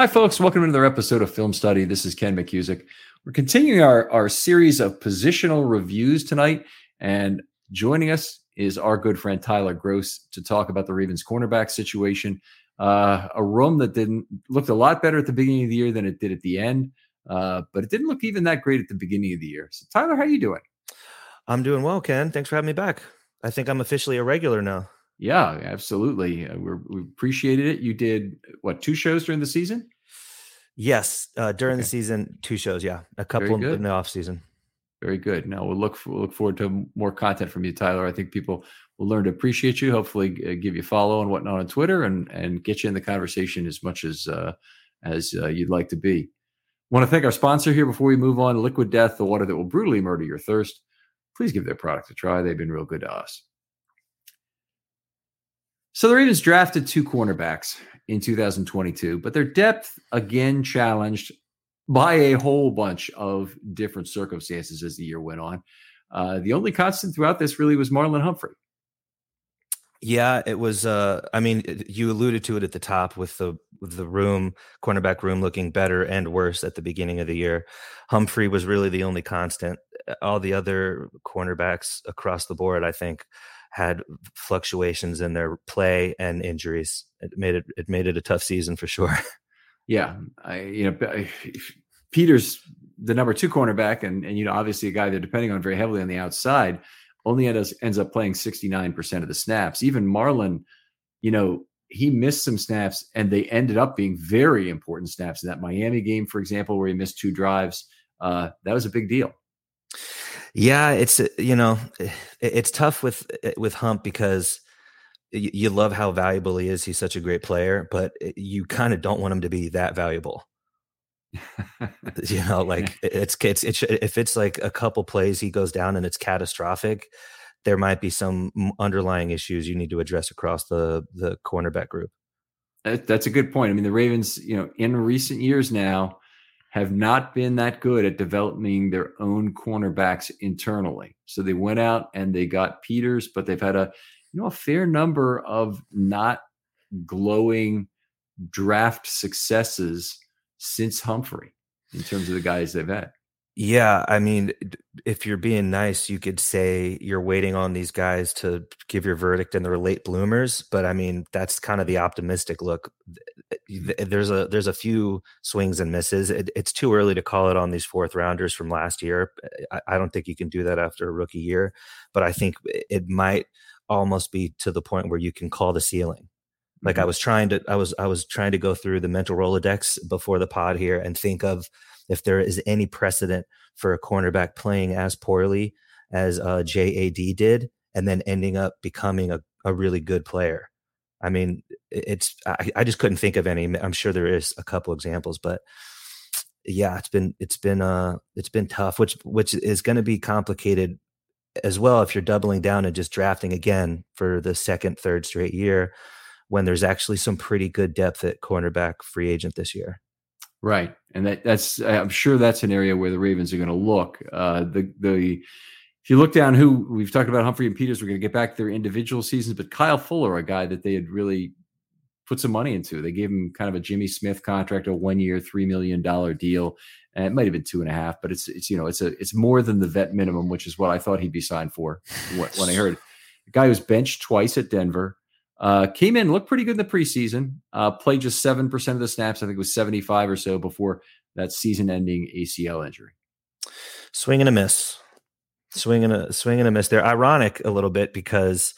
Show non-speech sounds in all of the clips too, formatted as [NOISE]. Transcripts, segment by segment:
Hi, folks. Welcome to another episode of Film Study. This is Ken McKusick. We're continuing our, our series of positional reviews tonight. And joining us is our good friend Tyler Gross to talk about the Ravens cornerback situation. Uh, a room that didn't looked a lot better at the beginning of the year than it did at the end, uh, but it didn't look even that great at the beginning of the year. So, Tyler, how are you doing? I'm doing well, Ken. Thanks for having me back. I think I'm officially a regular now. Yeah, absolutely. Uh, we appreciated it. You did what two shows during the season? Yes, uh, during okay. the season, two shows. Yeah, a couple in the off season. Very good. Now we'll look we'll look forward to more content from you, Tyler. I think people will learn to appreciate you. Hopefully, uh, give you a follow and whatnot on Twitter, and and get you in the conversation as much as uh, as uh, you'd like to be. Want to thank our sponsor here before we move on. Liquid Death, the water that will brutally murder your thirst. Please give their product a try. They've been real good to us. So the Ravens drafted two cornerbacks in 2022, but their depth again challenged by a whole bunch of different circumstances as the year went on. Uh, the only constant throughout this really was Marlon Humphrey. Yeah, it was. Uh, I mean, you alluded to it at the top with the with the room, cornerback room, looking better and worse at the beginning of the year. Humphrey was really the only constant. All the other cornerbacks across the board, I think, had fluctuations in their play and injuries. It made it it made it a tough season for sure. [LAUGHS] Yeah, I you know Peters the number two cornerback and and you know obviously a guy they're depending on very heavily on the outside only ends, ends up playing 69% of the snaps. Even Marlon, you know, he missed some snaps and they ended up being very important snaps in that Miami game, for example, where he missed two drives. Uh, that was a big deal. Yeah, it's uh, you know, it's tough with uh, with Hump because you love how valuable he is. He's such a great player, but uh, you kind of don't want him to be that valuable. [LAUGHS] you know, like it's, it's it's if it's like a couple plays he goes down and it's catastrophic, there might be some underlying issues you need to address across the the cornerback group. That's a good point. I mean, the Ravens, you know, in recent years now have not been that good at developing their own cornerbacks internally. So they went out and they got Peters, but they've had a you know a fair number of not glowing draft successes since Humphrey in terms of the guys they've had. Yeah, I mean, if you're being nice, you could say you're waiting on these guys to give your verdict and they're late bloomers. But I mean, that's kind of the optimistic look. There's a there's a few swings and misses. It, it's too early to call it on these fourth rounders from last year. I, I don't think you can do that after a rookie year. But I think it might almost be to the point where you can call the ceiling. Like I mm-hmm. was trying to, I was, I was trying to go through the mental Rolodex before the pod here and think of if there is any precedent for a cornerback playing as poorly as uh, JAD did and then ending up becoming a, a really good player. I mean, it's I, I just couldn't think of any. I'm sure there is a couple examples, but yeah, it's been it's been uh it's been tough, which which is going to be complicated as well if you're doubling down and just drafting again for the second, third straight year when there's actually some pretty good depth at cornerback free agent this year. Right, and that that's I'm sure that's an area where the Ravens are going to look. Uh, the the if you look down who we've talked about Humphrey and Peters, we're going to get back to their individual seasons, but Kyle Fuller, a guy that they had really put some money into. They gave him kind of a Jimmy Smith contract, a one year, $3 million deal. And it might have been two and a half, but it's, it's, you know, it's a, it's more than the vet minimum, which is what I thought he'd be signed for when I heard the guy was benched twice at Denver. Uh, came in, looked pretty good in the preseason. Uh, played just seven percent of the snaps. I think it was seventy-five or so before that season-ending ACL injury. Swing and a miss swing and a swing and a miss. They're ironic a little bit because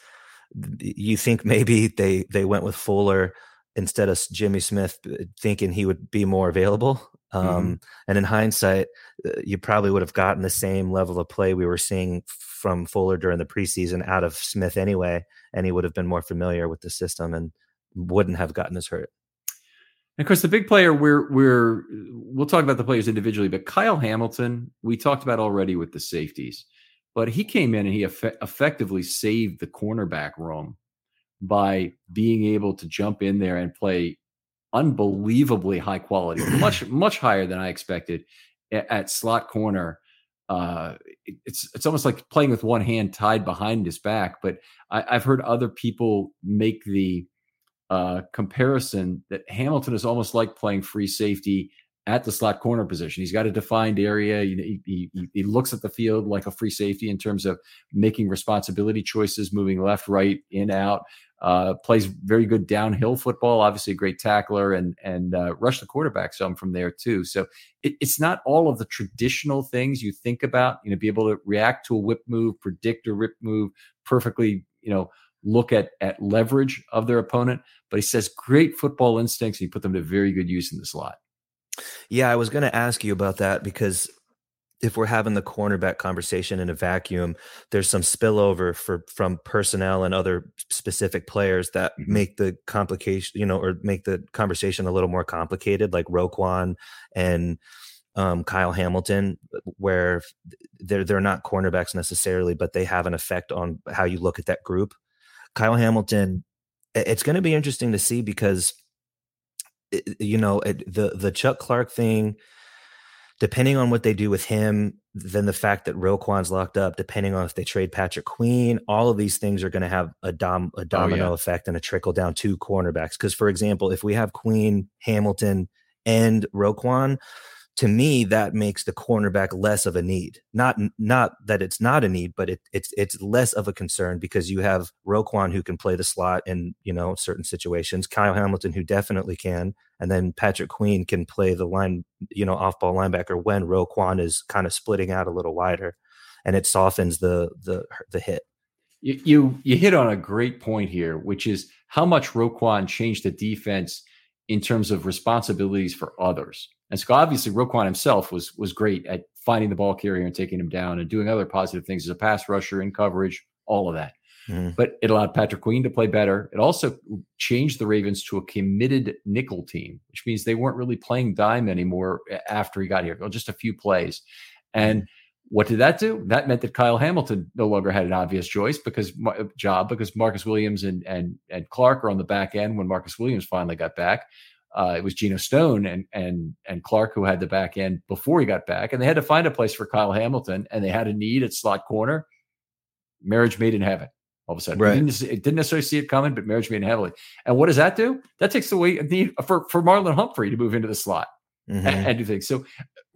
you think maybe they they went with Fuller instead of Jimmy Smith, thinking he would be more available. Mm-hmm. Um, mm-hmm. And in hindsight, uh, you probably would have gotten the same level of play we were seeing from Fuller during the preseason out of Smith anyway, and he would have been more familiar with the system and wouldn't have gotten as hurt. And of course, the big player we're we're we'll talk about the players individually, but Kyle Hamilton, we talked about already with the safeties. But he came in and he eff- effectively saved the cornerback room by being able to jump in there and play unbelievably high quality, much much higher than I expected at, at slot corner. Uh, it, it's it's almost like playing with one hand tied behind his back. But I, have heard other people make the uh, comparison that Hamilton is almost like playing free safety at the slot corner position. He's got a defined area. He, he, he, looks at the field like a free safety in terms of making responsibility choices, moving left, right, in, out. Uh, plays very good downhill football. Obviously, a great tackler and and uh, rush the quarterback some from there too. So it, it's not all of the traditional things you think about. You know, be able to react to a whip move, predict a whip move perfectly. You know, look at at leverage of their opponent. But he says great football instincts. And he put them to very good use in the slot. Yeah, I was going to ask you about that because if we're having the cornerback conversation in a vacuum, there's some spillover for from personnel and other specific players that mm-hmm. make the complication, you know, or make the conversation a little more complicated, like Roquan and um, Kyle Hamilton, where they're they're not cornerbacks necessarily, but they have an effect on how you look at that group. Kyle Hamilton, it's going to be interesting to see because you know the the Chuck Clark thing depending on what they do with him then the fact that Roquan's locked up depending on if they trade Patrick Queen all of these things are going to have a dom a oh, domino oh, yeah. effect and a trickle down to cornerbacks because for example if we have Queen Hamilton and Roquan to me that makes the cornerback less of a need. Not not that it's not a need but it, it's it's less of a concern because you have Roquan who can play the slot in you know certain situations Kyle Hamilton who definitely can and then Patrick Queen can play the line you know off ball linebacker when Roquan is kind of splitting out a little wider and it softens the the the hit. You you, you hit on a great point here which is how much Roquan changed the defense in terms of responsibilities for others and so obviously Roquan himself was was great at finding the ball carrier and taking him down and doing other positive things as a pass rusher in coverage, all of that. Mm. But it allowed Patrick Queen to play better. It also changed the Ravens to a committed nickel team, which means they weren't really playing dime anymore after he got here, just a few plays. And what did that do? That meant that Kyle Hamilton no longer had an obvious choice because job because Marcus Williams and and and Clark are on the back end when Marcus Williams finally got back uh, it was Geno Stone and and and Clark who had the back end before he got back, and they had to find a place for Kyle Hamilton, and they had a need at slot corner. Marriage made in heaven. All of a sudden, right. didn't, it didn't necessarily see it coming, but marriage made in heaven. And what does that do? That takes away need for for Marlon Humphrey to move into the slot mm-hmm. and, do things. So,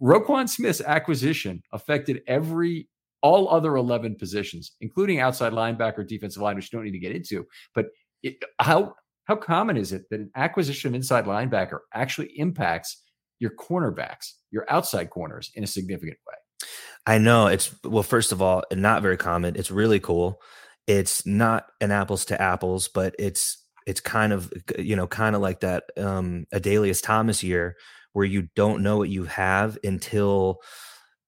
Roquan Smith's acquisition affected every all other 11 positions, including outside linebacker, defensive line, which you don't need to get into. But it, how how common is it that an acquisition of inside linebacker actually impacts your cornerbacks, your outside corners in a significant way? I know it's well, first of all, not very common. It's really cool. It's not an apples to apples, but it's it's kind of you know kind of like that um Adalius Thomas year where you don't know what you have until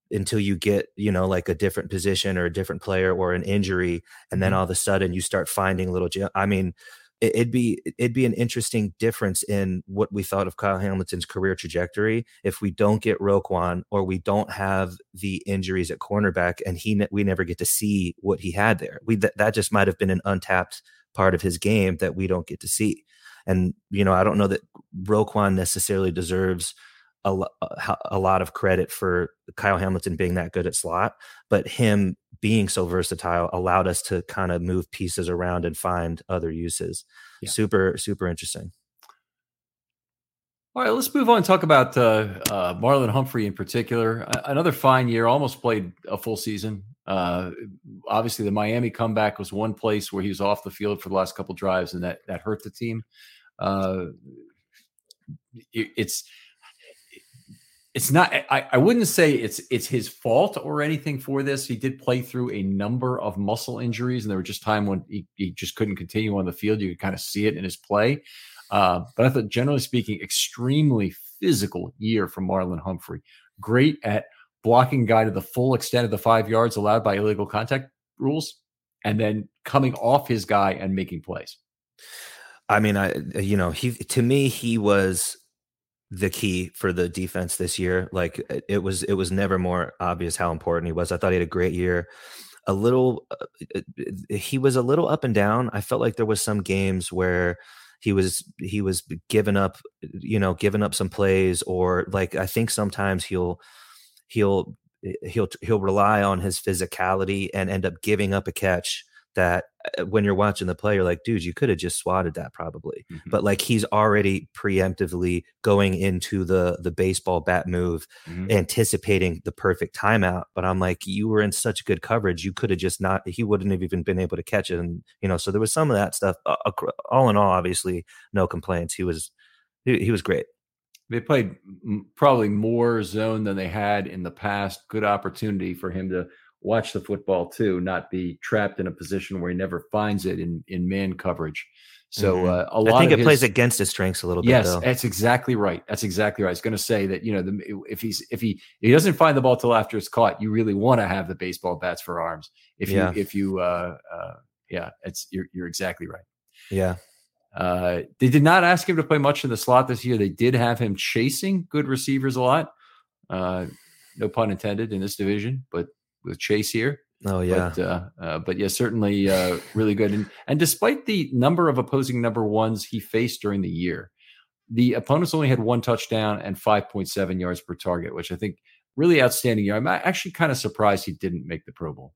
until you get you know like a different position or a different player or an injury and then mm-hmm. all of a sudden you start finding little i mean it'd be it'd be an interesting difference in what we thought of Kyle Hamilton's career trajectory if we don't get Roquan or we don't have the injuries at cornerback and he we never get to see what he had there. We that, that just might have been an untapped part of his game that we don't get to see. And you know, I don't know that Roquan necessarily deserves a, a lot of credit for Kyle Hamilton being that good at slot, but him being so versatile allowed us to kind of move pieces around and find other uses. Yeah. Super, super interesting. All right, let's move on and talk about uh, uh, Marlon Humphrey in particular. another fine year, almost played a full season. Uh, obviously, the Miami comeback was one place where he was off the field for the last couple drives, and that that hurt the team. Uh, it, it's it's not I, I wouldn't say it's it's his fault or anything for this. He did play through a number of muscle injuries, and there were just time when he, he just couldn't continue on the field. You could kind of see it in his play. Uh, but I thought, generally speaking, extremely physical year from Marlon Humphrey. Great at blocking guy to the full extent of the five yards allowed by illegal contact rules, and then coming off his guy and making plays. I mean, I you know he to me he was the key for the defense this year. Like it was, it was never more obvious how important he was. I thought he had a great year. A little, uh, he was a little up and down. I felt like there was some games where he was he was giving up, you know, giving up some plays, or like I think sometimes he'll he'll he'll he'll rely on his physicality and end up giving up a catch that when you're watching the play, you're like, dude, you could have just swatted that probably. Mm-hmm. But like he's already preemptively going into the the baseball bat move, mm-hmm. anticipating the perfect timeout. But I'm like, you were in such good coverage, you could have just not. He wouldn't have even been able to catch it, and you know, so there was some of that stuff. Uh, all in all, obviously, no complaints. He was he, he was great. They played probably more zone than they had in the past. Good opportunity for him to watch the football too, not be trapped in a position where he never finds it in in man coverage. So mm-hmm. uh, a lot. I think it his, plays against his strengths a little bit. Yes, that's exactly right. That's exactly right. I was going to say that you know the, if he's if he if he doesn't find the ball till after it's caught, you really want to have the baseball bats for arms. If you if you uh, uh, yeah, it's you're you're exactly right. Yeah. Uh, they did not ask him to play much in the slot this year. They did have him chasing good receivers a lot. Uh, no pun intended in this division, but with Chase here. Oh yeah, but, uh, uh, but yeah, certainly uh, really good. And and despite the number of opposing number ones he faced during the year, the opponents only had one touchdown and five point seven yards per target, which I think really outstanding year. I'm actually kind of surprised he didn't make the Pro Bowl.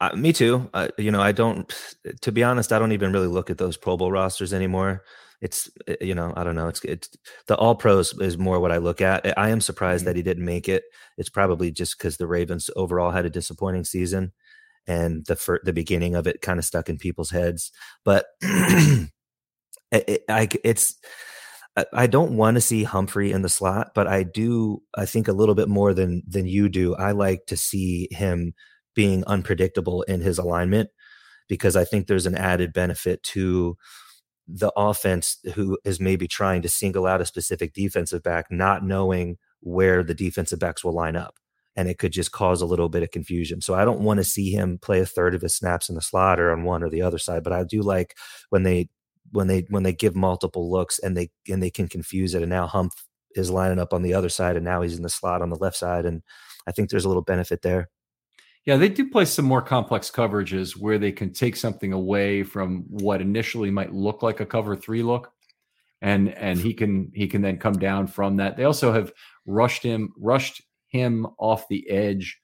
Uh, me too. Uh, you know, I don't. To be honest, I don't even really look at those Pro Bowl rosters anymore it's eh, you know I don't know it's it's the All Pros is more what I look at. I am surprised mm-hmm. that he didn't make it. It's probably just because the Ravens overall had a disappointing season, and the fir- the beginning of it kind of stuck in people's heads. But [CLEARS THROAT] it, it, I it's I don't want to see Humphrey in the slot, but I do. I think a little bit more than than you do. I like to see him being unpredictable in his alignment because I think there's an added benefit to the offense who is maybe trying to single out a specific defensive back, not knowing where the defensive backs will line up. And it could just cause a little bit of confusion. So I don't want to see him play a third of his snaps in the slot or on one or the other side. But I do like when they when they when they give multiple looks and they and they can confuse it. And now Humph is lining up on the other side, and now he's in the slot on the left side. And I think there's a little benefit there. Yeah, they do play some more complex coverages where they can take something away from what initially might look like a cover three look, and and he can he can then come down from that. They also have rushed him rushed him off the edge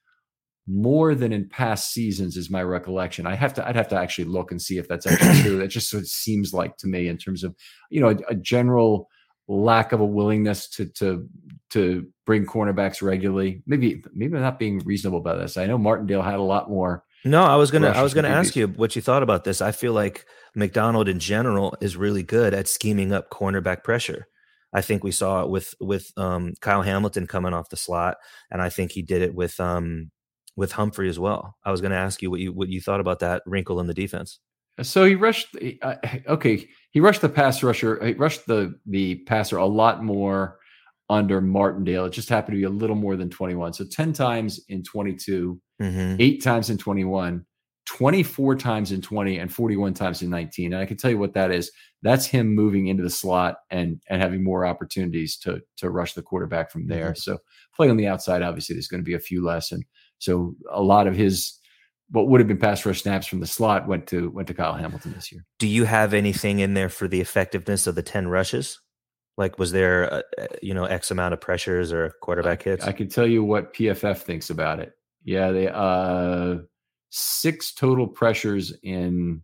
more than in past seasons, is my recollection. I have to I'd have to actually look and see if that's actually true. That just sort of seems like to me in terms of you know a, a general lack of a willingness to to to bring cornerbacks regularly. Maybe maybe not being reasonable about this. I know Martindale had a lot more. No, I was gonna I was gonna ask you what you thought about this. I feel like Macdonald in general is really good at scheming up cornerback pressure. I think we saw it with with um, Kyle Hamilton coming off the slot, and I think he did it with um, with Humphrey as well. I was going to ask you what you what you thought about that wrinkle in the defense. So he rushed. Uh, [LAUGHS] okay, he rushed the pass rusher. He rushed the the passer a lot more under Martindale. It just happened to be a little more than 21. So 10 times in 22, Mhm. eight times in 21, 24 times in 20, and 41 times in 19. And I can tell you what that is. That's him moving into the slot and and having more opportunities to to rush the quarterback from there. So playing on the outside, obviously, there's going to be a few less. And so a lot of his what would have been pass rush snaps from the slot went to went to Kyle Hamilton this year. Do you have anything in there for the effectiveness of the 10 rushes? Like, was there, a, you know, X amount of pressures or quarterback hits? I can tell you what PFF thinks about it. Yeah, they uh six total pressures in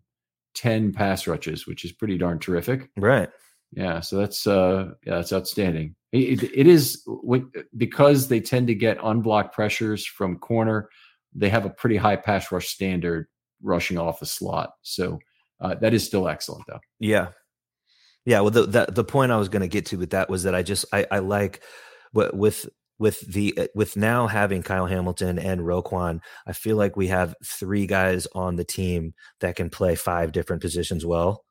10 pass rushes, which is pretty darn terrific. right. Yeah, so that's uh yeah, that's outstanding. It, it- it is because they tend to get unblocked pressures from corner. They have a pretty high pass rush standard rushing off the slot. So uh, that is still excellent though. Yeah. Yeah. Well, the, the, the point I was going to get to with that was that I just, I, I like what with, with the, uh, with now having Kyle Hamilton and Roquan, I feel like we have three guys on the team that can play five different positions well.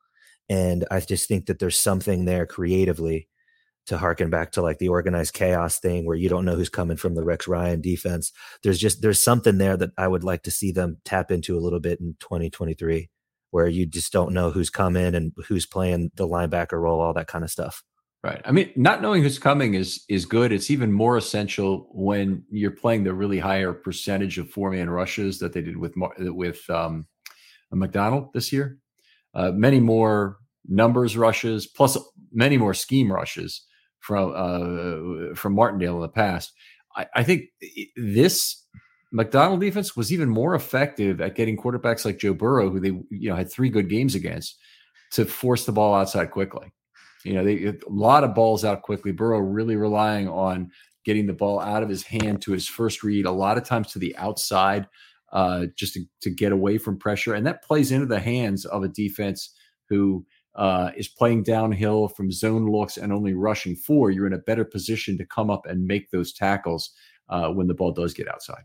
And I just think that there's something there creatively to harken back to like the organized chaos thing where you don't know who's coming from the Rex Ryan defense. There's just there's something there that I would like to see them tap into a little bit in 2023 where you just don't know who's coming and who's playing the linebacker role, all that kind of stuff. Right. I mean, not knowing who's coming is is good. It's even more essential when you're playing the really higher percentage of four man rushes that they did with with um, Macdonald this year. Uh, many more numbers rushes, plus many more scheme rushes from uh, from Martindale in the past. I, I think this Macdonald defense was even more effective at getting quarterbacks like Joe Burrow, who they you know had three good games against, to force the ball outside quickly. You know, they a lot of balls out quickly. Burrow really relying on getting the ball out of his hand to his first read, a lot of times to the outside, uh, just to, to get away from pressure. And that plays into the hands of a defense who uh, is playing downhill from zone looks and only rushing four. You're in a better position to come up and make those tackles uh, when the ball does get outside.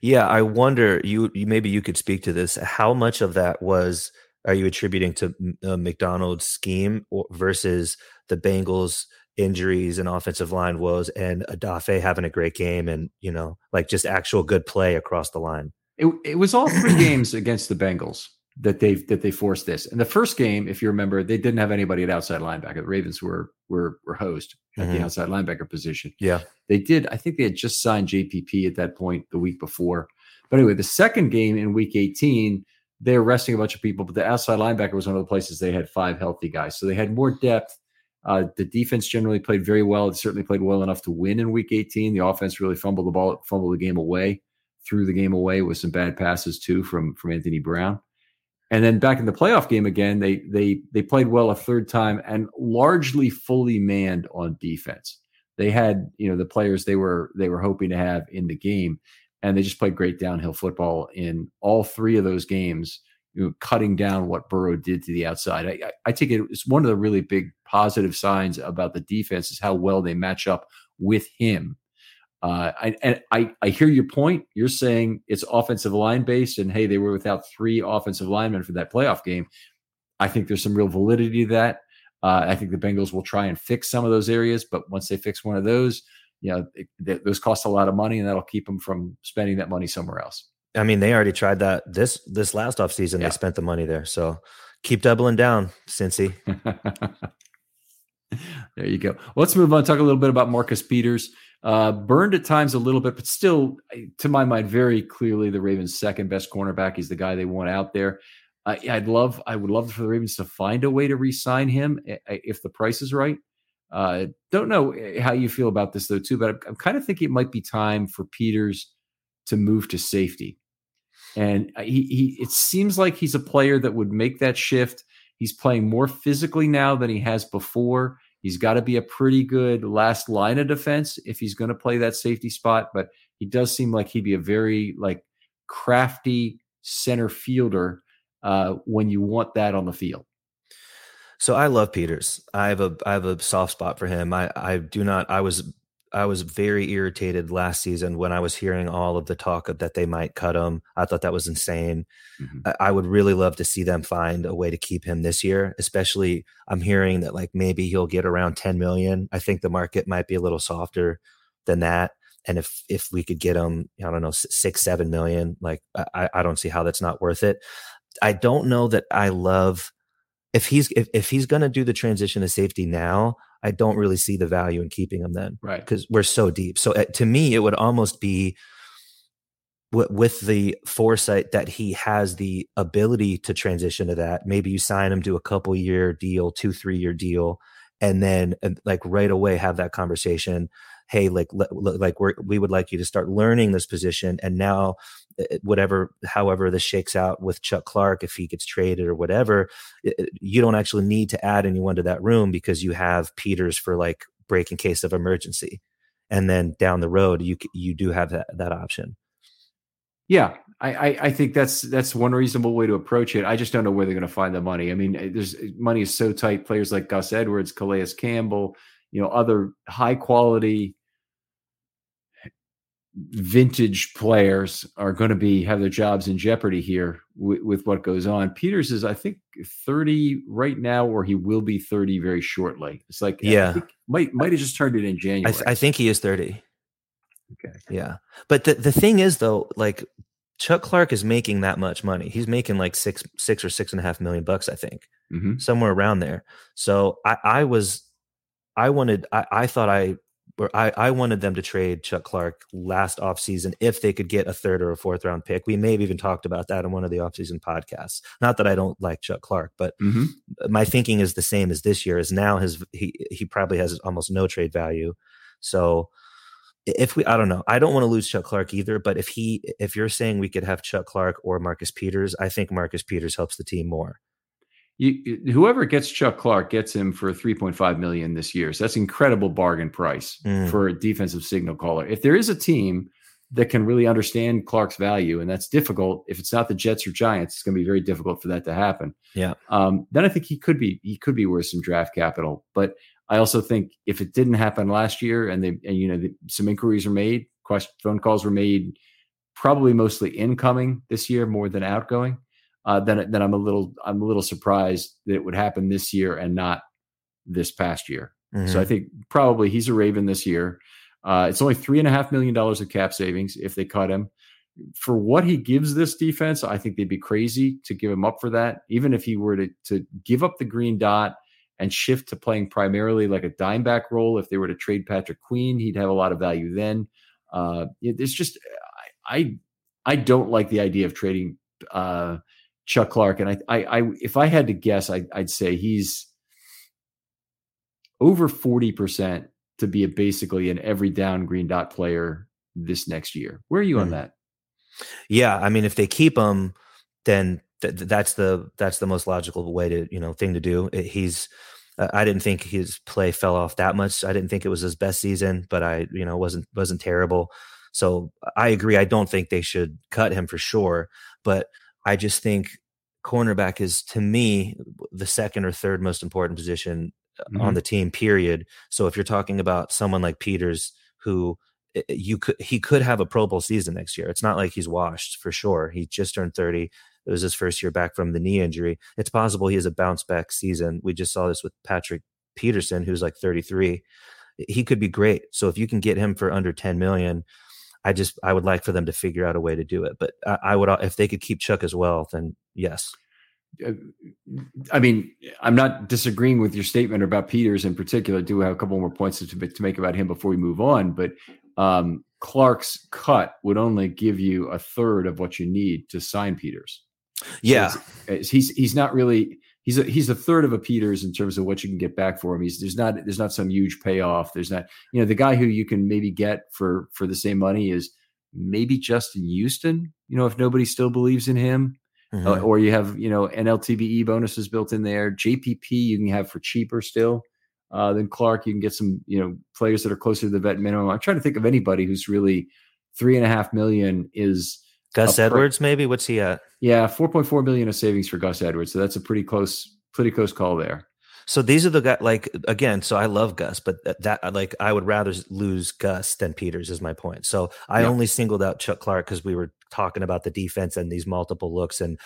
Yeah, I wonder you, you maybe you could speak to this. How much of that was are you attributing to uh, Macdonald's scheme or, versus the Bengals injuries and offensive line woes and Odafe having a great game and you know like just actual good play across the line? It, it was all three [CLEARS THROAT] games against the Bengals that they that they forced this. And the first game, if you remember, they didn't have anybody at outside linebacker. The Ravens were were were host at the Mhm. outside linebacker position. Yeah. They did. I think they had just signed JPP at that point the week before. But anyway, the second game in week 18, they're resting a bunch of people, but the outside linebacker was one of the places they had five healthy guys. So they had more depth. Uh, the defense generally played very well. It certainly played well enough to win in week 18. The offense really fumbled the ball, fumbled the game away, threw the game away with some bad passes too from, from Anthony Brown. And then back in the playoff game again, they they they played well a third time and largely fully manned on defense. They had you know the players they were they were hoping to have in the game, and they just played great downhill football in all three of those games. You know, cutting down what Burrow did to the outside. I, I, I take it it's one of the really big positive signs about the defense is how well they match up with him. Uh, I, and I, I hear your point. You're saying it's offensive line based, and hey, they were without three offensive linemen for that playoff game. I think there's some real validity to that. Uh, I think the Bengals will try and fix some of those areas, but once they fix one of those, you know, it, th- those cost a lot of money, and that'll keep them from spending that money somewhere else. I mean, they already tried that this this last offseason. Yeah. They spent the money there. So keep doubling down, Cincy. [LAUGHS] there you go. Let's move on. Talk a little bit about Marcus Peters. Uh, burned at times a little bit, but still, to my mind, very clearly the Ravens' second best cornerback. He's the guy they want out there. I, I'd love, I would love for the Ravens to find a way to re-sign him i- i- if the price is right. Uh, don't know how you feel about this though, too, but I'm, I'm kind of thinking it might be time for Peters to move to safety. And he, he, it seems like he's a player that would make that shift. He's playing more physically now than he has before. He's got to be a pretty good last line of defense if he's going to play that safety spot. But he does seem like he'd be a very like crafty center fielder uh, when you want that on the field. So I love Peters. I have a I have a soft spot for him. I I do not. I was I was very irritated last season when I was hearing all of the talk of that they might cut him. I thought that was insane. Mm-hmm. I, I, would really love to see them find a way to keep him this year. Especially, I'm hearing that like maybe he'll get around 10 million. I think the market might be a little softer than that. And if if we could get him, I don't know, six seven million, like I, I don't see how that's not worth it. I don't know that I love if he's if, if he's going to do the transition to safety now i don't really see the value in keeping him then right. because we're so deep. So uh, to me it would almost be w- with the foresight that he has the ability to transition to that maybe you sign him to a couple year deal two three year deal and then uh, like right away have that conversation hey like like we we would like you to start learning this position and now whatever however this shakes out with Chuck Clark if he gets traded or whatever you don't actually need to add anyone to that room because you have Peters for like break in case of emergency and then down the road you you do have that that option yeah, I, I, think that's that's one reasonable way to approach it. I just don't know where they're going to find the money. I mean, eh, there's eh, money is so tight. Players like Gus Edwards, Calais Campbell, you know, other high quality vintage players are going to be have their jobs in jeopardy here with, with, what goes on. Peters is, I think, 30 right now, or he will be 30 very shortly. It's like, yeah, might might have just turned it in January. I, th- I, think he is 30. Okay. Yeah. But the, the thing is, though, like Chuck Clark is making that much money. He's making like six, six or six and a half million bucks, I think, mm-hmm. somewhere around there. So I, I was, I wanted, I, I thought I where I, I wanted them to trade Chuck Clark last offseason if they could get a third or a fourth round pick. We may have even talked about that in one of the offseason podcasts. Not that I don't like Chuck Clark, but mm-hmm. my thinking is the same as this year is now his he he probably has almost no trade value. So if we I don't know, I don't want to lose Chuck Clark either, but if he if you're saying we could have Chuck Clark or Marcus Peters, I think Marcus Peters helps the team more you, whoever gets Chuck Clark gets him for 3.5 million this year. So that's incredible bargain price mm. for a defensive signal caller. If there is a team that can really understand Clark's value, and that's difficult. If it's not the Jets or Giants, it's going to be very difficult for that to happen. Yeah. Um, then I think he could be he could be worth some draft capital. But I also think if it didn't happen last year, and they and you know the, some inquiries are made, question, phone calls were made, probably mostly incoming this year more than outgoing uh, then then I'm a little I'm a little surprised that it would happen this year and not this past year. Mm-hmm. So I mm-hmm. think probably he's a Raven this year. Uh, it's only three and a half million dollars of cap savings if they cut him. For what he gives this defense, I think they'd be crazy to give him up for that. Even if he were to to give up the green dot and shift to playing primarily like a dime back role, if they were to trade Patrick Queen, he'd have a lot of value then. Uh, it's just I, I I don't like the idea of trading uh, Chuck Clark, and I, I, I if I had to guess, I, I'd say he's over forty percent to be a basically an every down green dot player this next year. Where are you mm. on that? Yeah, I mean, if they keep him, then th- that's the that's the most logical way to you know thing to do. It, he's uh, I didn't think his play fell off that much. I didn't think it was his best season, but I you know wasn't wasn't terrible. So I agree. I don't think they should cut him for sure, but I just think cornerback is to me the second or third most important position uh, mm-hmm. on the team period. So if you're talking about someone like peters who eh, eh, you could he could have a pro bowl season next year. It's not like he's washed for sure. He just turned 30 it was his first year back from the knee injury. It's possible he has a bounce back season. We just saw this with patrick peterson who's like 33 he could be great. So if you can get him for under 10 million I just I would like for them to figure out a way to do it. But I, I would uh, if they could keep Chuck as well, then yes. Uh, I mean, I'm not disagreeing with your statement about Peters in particular. I do have a couple more points to, to make about him before we move on. But um, Clark's cut would only give you a third of what you need to sign Peters. Yeah, so it's, it's, he's he's not really he's a, he's a third of a Peters in terms of what you can get back for him. He's there's not there's not some huge payoff. There's not you know the guy who you can maybe get for for the same money is maybe Justin Houston. You know if nobody still believes in him, mm-hmm. uh, or you have you know NLTBE bonuses built in there. JPP you can have for cheaper still. Uh, than Clark, you can get some, you know, players that are closer to the vet minimum. I'm trying to think of anybody who's really three and a half million is Gus Edwards, maybe. What's he at? Yeah, four point four million of savings for Gus Edwards. So that's a pretty close, pretty close call there. So these are the guys. Like again, so I love Gus, but that like I would rather lose Gus than Peters is my point. So I yeah. only singled out Chuck Clark because we were talking about the defense and these multiple looks, and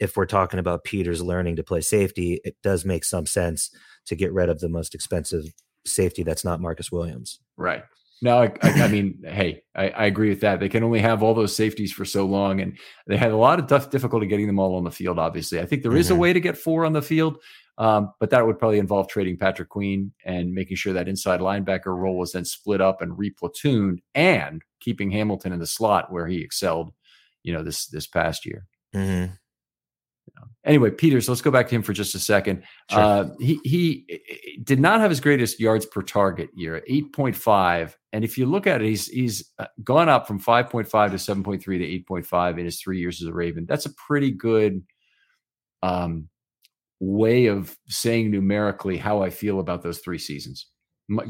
if we're talking about Peters learning to play safety, it does make some sense to get rid of the most expensive safety that's not Marcus Williams. Right. No, I, I, I mean, hey, I, I, agree with that. They can only have all those safeties for so long, and they had a lot of tough difficulty getting them all on the field. Obviously, I think there is mm-hmm. a way to get four on the field, um, but that would probably involve trading Patrick Queen and making sure that inside linebacker role was then split up and replatooned, and keeping Hamilton in the slot where he excelled, you know, this this past year. Mm-hmm. Anyway, Peters, let's go back to him for just a second. Sure. Uh, he he did not have his greatest yards per target year, eight point five. And if you look at it, he's he's uh, gone up from five point five to seven point three to eight point five in his three years as a Raven. That's a pretty good um, way of saying numerically how I feel about those three seasons.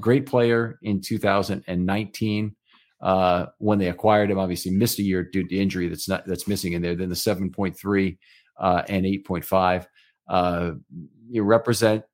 Great player in 2019 uh, when they acquired him. Obviously, missed a year due to injury. That's not that's missing in there. Then the 7.3 uh, and 8.5 uh, you represent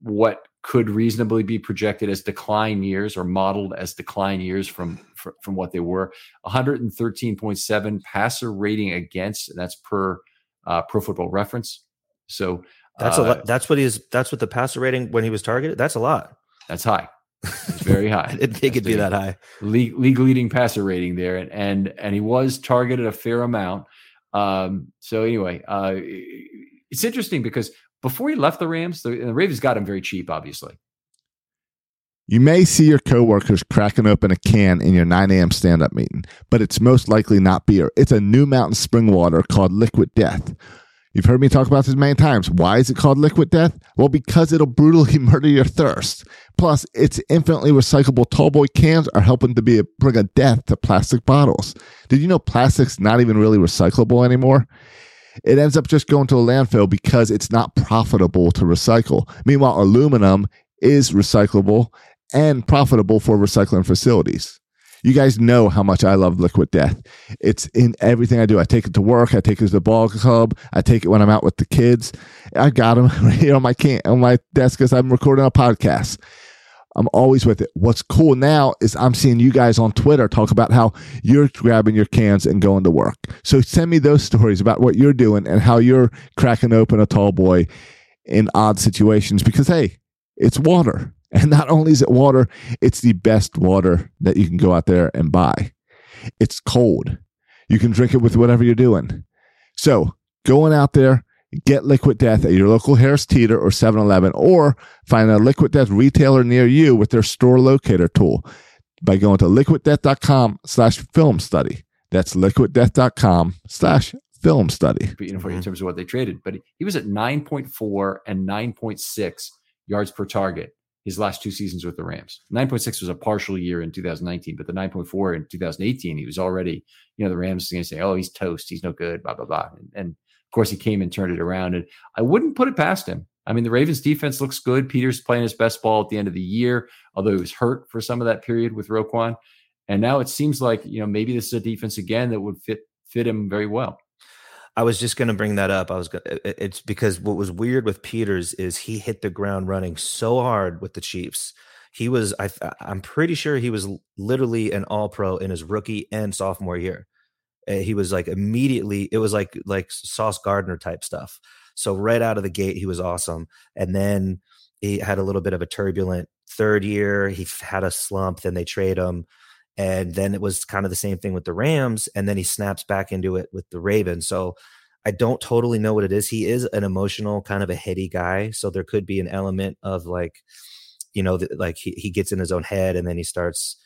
what could reasonably be projected as decline years or modeled as decline years from from, from what they were 113.7 passer rating against and that's per uh, pro football reference so that's uh, a lot that's what he's that's what the passer rating when he was targeted that's a lot that's high it's [LAUGHS] very high. I didn't think it'd be that high. League, league leading passer rating there, and and and he was targeted a fair amount. Um, so anyway, uh, it's interesting because before he left the Rams, the, the Ravens got him very cheap, obviously. You may see your coworkers cracking open a can in your 9 a.m. stand up meeting, but it's most likely not beer. It's a new mountain spring water called Liquid Death. You've heard me talk about this many times. Why is it called liquid death? Well, because it'll brutally [LAUGHS] murder your thirst. Plus, its infinitely recyclable tallboy cans are helping to be a, bring a death to plastic bottles. Did you know plastic's not even really recyclable anymore? It ends up just going to a landfill because it's not profitable to recycle. Meanwhile, aluminum is recyclable and profitable for recycling facilities. You guys know how much I love Liquid Death. It's in everything I do. I take it to work. I take it to the ball club. I take it when I'm out with the kids. I got them [LAUGHS] right here on my can on my desk because I'm recording a podcast. I'm always with it. What's cool now is I'm seeing you guys on Twitter talk about how you're grabbing your cans and going to work. So send me those stories about what you're doing and how you're cracking open a tall boy in odd situations because hey, it's water. [LAUGHS] And not only is it water, it's the best water that you can go out there and buy. It's cold. You can drink it with whatever you're doing. So going out there, get Liquid Death at your local Harris Teeter or 7-Eleven, or find a Liquid Death retailer near you with their store locator tool by going to liquiddeath.com slash film study. That's liquiddeath.com slash film study. In terms of what they traded, but he was at 9.4 and 9.6 yards per target his last two seasons with the Rams. 9.6 was a partial year in 2019, but the 9.4 in 2018, he was already, you know, the Rams is going to say, oh, he's toast. He's no good, blah, blah, blah. And, and, of course, he came and turned it around. And I wouldn't put it past him. I mean, the Ravens defense looks good. Peters playing his best ball at the end of the year, although he was hurt for some of that period with Roquan. And now it seems like, you know, maybe this is a defense again that would fit fit him very well. I was just going to bring that up. I was Gonna, it's because what was weird with Peters is he hit the ground running so hard with the Chiefs. He was I I'm pretty sure he was literally an all pro in his rookie and sophomore year. Eh, he was like immediately it was like like Sauce Gardner type stuff. So right out of the gate he was awesome. And then he had a little bit of a turbulent third year. He had a slump, then they trade him and then it was kind of the same thing with the Rams. And then he snaps back into it with the Ravens. So I don't totally know what it is. He is an emotional, kind of a heady guy. So there could be an element of like, you know, like he, he gets in his own head and then he starts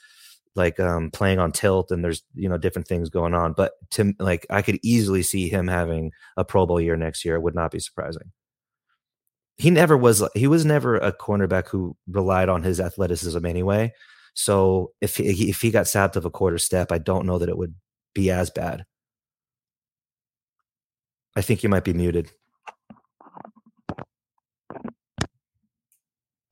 like um playing on tilt and there's you know different things going on but to like i could easily see him having a pro bowl year next year it would not be surprising he never was he was never a cornerback who relied on his athleticism anyway so if he, if he got sapped of a quarter step, I don't know that it would be as bad. I think you might be muted.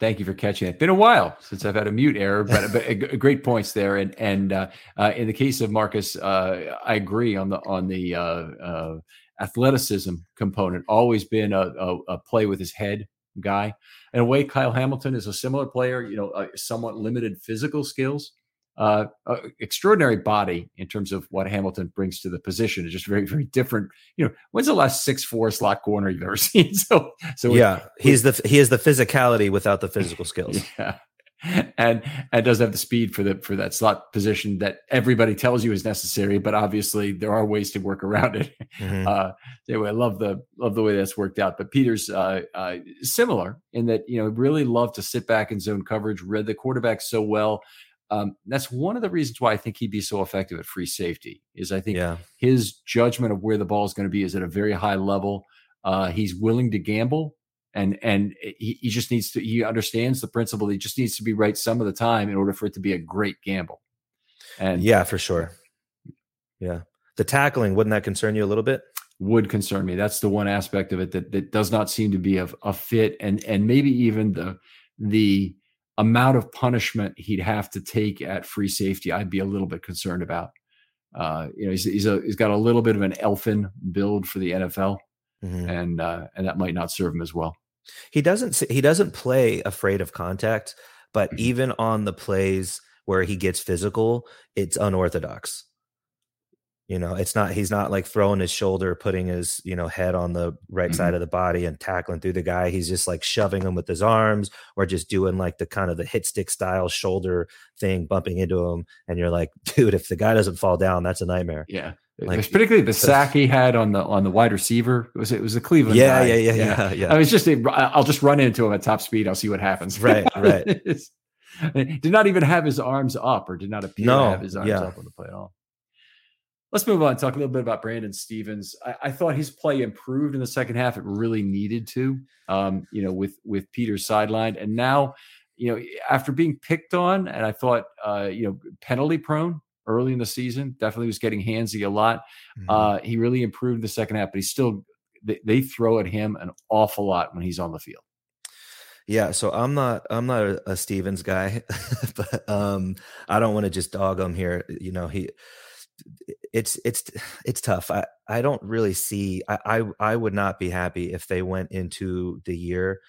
Thank you for catching it. Been a while since I've had a mute error, but, but great points there. And and uh, uh, in the case of Marcus, uh, I agree on the on the uh, uh, athleticism component. Always been a, a, a, play with his head guy. In a way, Kyle Hamilton is a similar player. You know, uh, somewhat limited physical skills, uh, uh, extraordinary body in terms of what Hamilton brings to the position. It's just very, very different. You know, when's the last six four slot corner you've ever [LAUGHS] seen? So, so yeah, he's the he has the physicality without the physical skills. [LAUGHS] Yeah, [LAUGHS] and and doesn't have the speed for the for that slot position that everybody tells you is necessary. But obviously, there are ways to work [LAUGHS] around it. Mm-hmm. Uh, anyway, I love the love the way that's worked out. But Peters uh, uh, similar in that you know really loved to sit back in zone coverage, read the quarterback so well. Um, that's one of the reasons why I think he'd be so effective at free safety. Is I think yeah. his judgment of where the ball is going to be is at a very high level. Uh, he's willing to gamble and and he, he just needs to he understands the principle he just needs to be right some of the time in order for it to be a great gamble. And yeah for sure. Yeah. The tackling wouldn't that concern you a little bit? Would concern me. That's the one aspect of it that that does not seem to be a, a fit and and maybe even the the amount of punishment he'd have to take at free safety i'd be a little bit concerned about. Uh, you know he's he's, a, he's got a little bit of an elfin build for the nfl mm-hmm. and uh, and that might not serve him as well. He doesn't he doesn't play afraid of contact, but mm-hmm. even on the plays where he gets physical, it's unorthodox. You know, it's not he's not like throwing his shoulder, putting his, you know, head on the right mm-hmm. side of the body and tackling through the guy. He's just like shoving him with his arms or just doing like the kind of the hit stick style shoulder thing, bumping into him. And you're like, dude, if the guy doesn't fall down, that's a nightmare. Yeah. Like, particularly the sack he had on the on the wide receiver. It was it was a Cleveland? Yeah, yeah, yeah, yeah, yeah, yeah. I was just I'll just run into him at top speed. I'll see what happens. Right, right. [LAUGHS] did not even have his arms up, or did not appear no, to have his arms yeah. up on the play at all. Let's move on. Talk a little bit about Brandon Stephens. I, I, thought his play improved in the second half. It really needed to, um, you know, with with Peter sidelined, and now, you know, after being picked on, and I thought, uh, you know, penalty prone early in the season. Definitely was getting handsy a lot. Mm-hmm. Uh, he really improved the second half, but he's still they, they, throw at him an awful lot when he's on the field. Yeah, so I'm not I'm not a, Stephens guy, [LAUGHS] but um, I don't want to just dog him here. You know, he it's it's it's tough. I I don't really see. I I, I would not be happy if they went into the year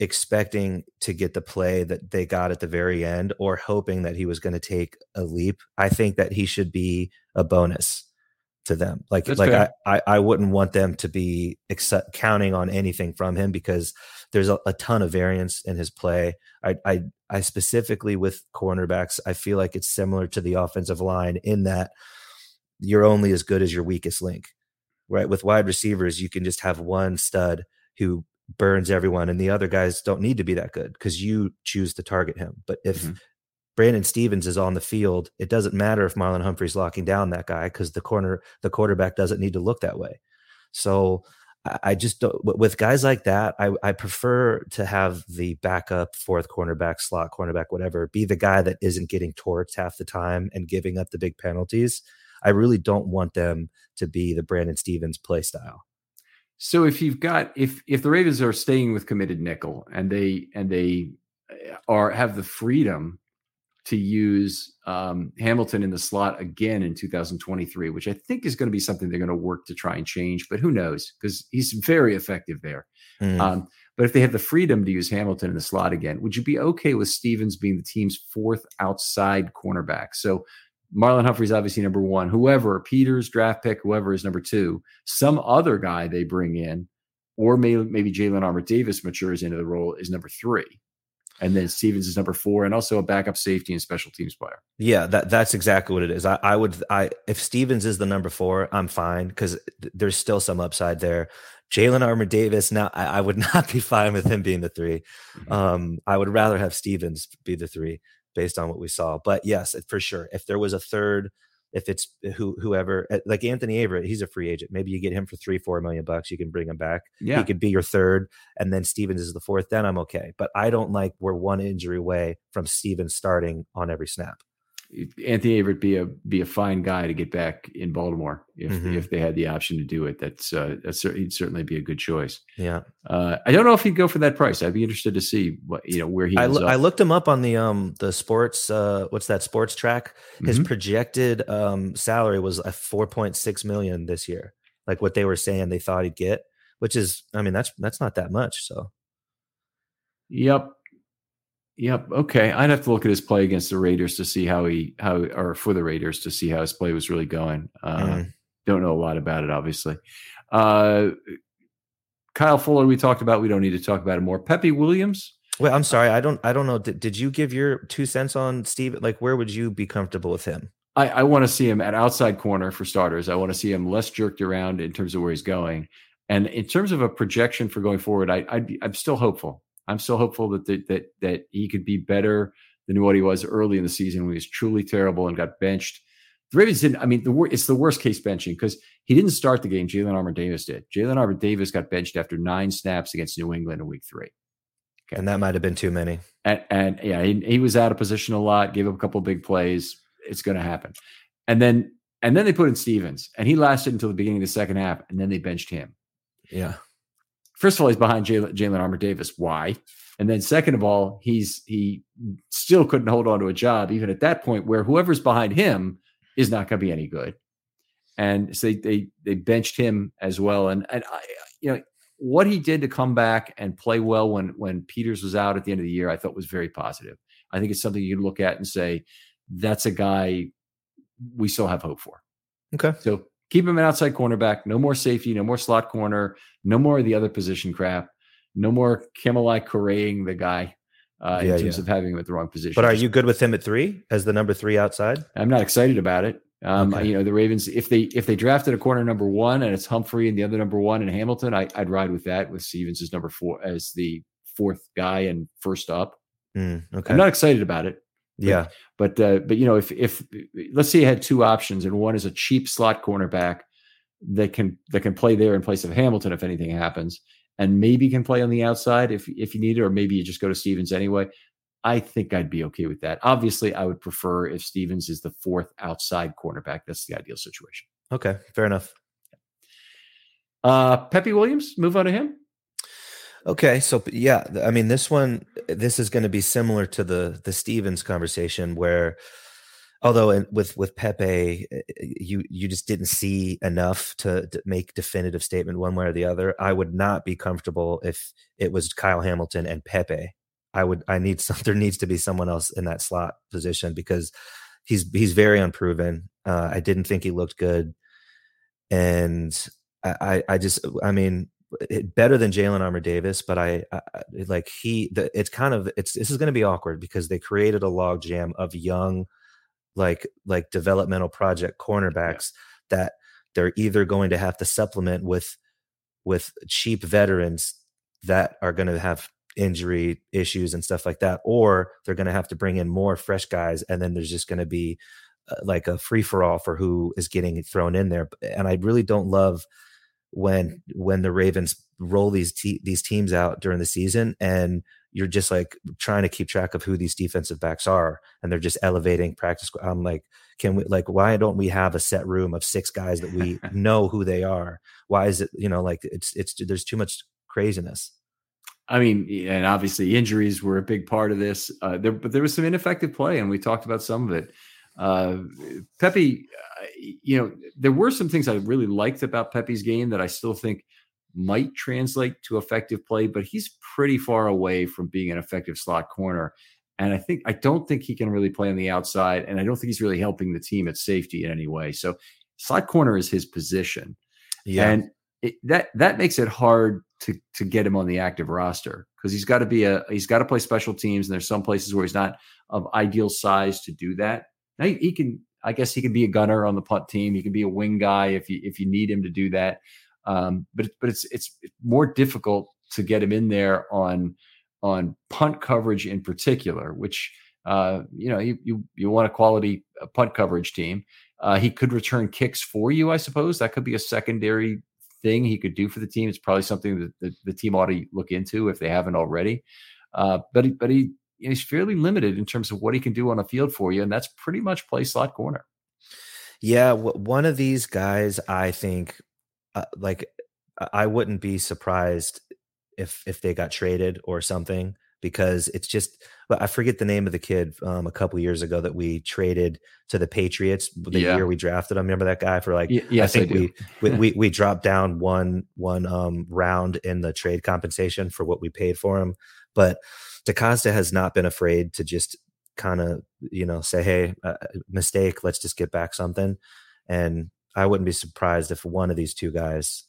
expecting to get the play that they got at the very end or hoping that he was going to take a leap. I think that he should be a bonus to them. Like That's like I, I, I wouldn't want them to be accept, counting on anything from him because there's a, a ton of variance in his play. I, I I specifically with cornerbacks, I feel like it's similar to the offensive line in that you're only as good as your weakest link. Right? With wide receivers, you can just have one stud who burns everyone and the other guys don't need to be that good because you choose to target him. But if mm-hmm. Brandon Stephens is on the field, it doesn't matter if Marlon Humphrey's locking down that guy because the corner the quarterback doesn't need to look that way. So I just don't, with guys like that, I, I prefer to have the backup fourth cornerback, slot cornerback, whatever, be the guy that isn't getting torched half the time and giving up the big penalties. I really don't want them to be the Brandon Stephens play style. So if you've got if if the Ravens are staying with committed nickel and they and they uh, are have the freedom to use um, Hamilton in the slot again in 2023, which I think is going to be something they're going to work to try and change, but who knows? Because he's very effective there. Mm. Um, but if they have the freedom to use Hamilton in the slot again, would you be okay with Stephens being the team's fourth outside cornerback? So Marlon Humphrey's obviously number one. Whoever, Peters, draft pick, whoever is number two. Some other guy they bring in, or maybe, maybe Jalyn Armour Davis matures into the role, is number three. And then Stephens is number four, and also a backup safety and special teams player. Yeah, that that's exactly what it is. I, I would, I if Stephens is the number four, I'm fine because th- there's still some upside there. Jalyn Armour Davis, now I, I, would [LAUGHS] not be fine with him being the 3 mm-hmm. Um, I would rather have Stephens be the three based on what we saw. But yes, for sure, if there was a third, if it's who whoever eh, like Anthony Averett, he's a free agent. Maybe you get him for three, four million bucks. You can bring him back. Yeah. He could be your third, and then Stephens is the fourth. Then I'm okay. But I don't like we're one injury away from Stephens starting on every snap. Anthony Averett be a be a fine guy to get back in Baltimore if mm-hmm. if they had the option to do it. That's uh, that's he'd certainly be a good choice. Yeah, uh, I don't know if he'd go for that price. I'd be interested to see what you know where he. I, lo- I looked him up on the um the sports uh what's that sports track. His mm-hmm. projected um salary was a four point six million this year. Like what they were saying they thought he'd get, which is I mean that's that's not that much. So Yep. Yep. Okay. I'd have to look at his play against the Raiders to see how he how or for the Raiders to see how his play was really going. Uh, mm. Don't know a lot about it, obviously. Uh, Kyle Fuller, we talked about. We don't need to talk about it more. Pepe Williams. Well, I'm sorry. I don't. I don't know. Did, did you give your two cents on Steve? Like, where would you be comfortable with him? I, I want to see him at outside corner for starters. I want to see him less jerked around in terms of where he's going. And in terms of a projection for going forward, I, i am still hopeful. I'm still hopeful that, the, that that he could be better than what he was early in the season when he was truly terrible and got benched. The Ravens didn't. I mean, the it's the worst case benching because he didn't start the game. Jalyn Armour Davis did. Jalyn Armour Davis got benched after nine snaps against New England in Week Three. Okay. And that might have been too many. And, and yeah, he, he, was out of position a lot. Gave up a couple big plays. It's going to happen. And then and then they put in Stephens, and he lasted until the beginning of the second half, and then they benched him. Yeah. First of all, he's behind Jalyn Armour Davis. Why? And then second of all, he's he still couldn't hold on to a job even at that point where whoever's behind him is not going to be any good. And so they they they benched him as well. And and I, you know what he did to come back and play well when when Peters was out at the end of the year, I thought was very positive. I think it's something you can look at and say that's a guy we still have hope for. Okay. So keep him an outside cornerback. No more safety. No more slot corner. No more of the other position crap. No more Kamalei Correaing the guy uh, yeah, in terms yeah. of having him at the wrong position. But are you good with him at three as the number three outside? I'm not excited about it. Um, okay. You know, the Ravens if they if they drafted a corner number one and it's Humphrey and the other number one and Hamilton, I, would ride with that with Stephens as number four as the fourth guy and first up. Mm, okay. I'm not excited about it. Yeah, but but, uh, but you know if if let's say you had two options and one is a cheap slot cornerback that can that can play there in place of Hamilton if anything happens, and maybe can play on the outside if if you need it, or maybe you just go to Stephens anyway. I think I'd be okay with that. Obviously, I would prefer if Stephens is the fourth outside cornerback. That's the ideal situation. Okay, fair enough. Uh, Pepe Williams, move on to him. Okay, so yeah, I mean this one, this is going to be similar to the the Stephens conversation where, although with with Pepe, eh, you you just didn't see enough to, to, make definitive statement one way or the other. I would not be comfortable if it was Kyle Hamilton and Pepe. I would I need some [LAUGHS] there needs to be someone else in that slot position because he's he's very unproven. Uh, I didn't think he looked good, and I I just I mean better than Jalyn Armour Davis, but I, I, like he. The, it's kind of it's this is going to be awkward because they created a log jam of young, like like developmental project cornerbacks yeah. that they're either going to have to supplement with with cheap veterans that are going to have injury issues and stuff like that, or they're going to have to bring in more fresh guys, and then there's just going to be uh, like a free for all for who is getting thrown in there. And I really don't love when when the Ravens roll these te- these teams out during the season and you're just like trying to keep track of who these defensive backs are and they're just elevating practice i'm like can we like why don't we have a set room of six guys that we [LAUGHS] know who they are why is it you know like it's it's there's too much craziness I mean, and obviously injuries were a big part of this. Uh, there, but there was some ineffective play, and we talked about some of it. Uh, Pepe, uh, you know, there were some things I really liked about Pepe's game that I still think might translate to effective play, but he's pretty far away from being an effective slot corner. And I think I don't think he can really play on the outside, and I don't think he's really helping the team at safety in any way. So slot corner is his position, yeah. and it, that that makes it hard to to get him on the active roster because he's got to be a he's got to play special teams, and there's some places where he's not of ideal size to do that. Now he, he can, I guess, he can be a gunner on the punt team. He can be a wing guy if you if you need him to do that. Um, but but it's it's more difficult to get him in there on on punt coverage in particular, which uh, you know you you, you want a quality uh, punt coverage team. Uh, he could return kicks for you, I suppose. That could be a secondary thing he could do for the team. It's probably something that the, the team ought to look into if they haven't already. Uh, but he, but he he's fairly limited in terms of what he can do on a field for you, and that's pretty much play slot corner. Yeah, one of these guys, I think, uh, like I wouldn't be surprised if if they got traded or something because it's just I forget the name of the kid um, a couple years ago that we traded to the Patriots the yeah. year we drafted him. Remember that guy for like y- yes, I think I we, we, [LAUGHS] we we dropped down one one um, round in the trade compensation for what we paid for him, but DeCosta has not been afraid to just kind of you know say hey uh, mistake let's just get back something and I wouldn't be surprised if one of these two guys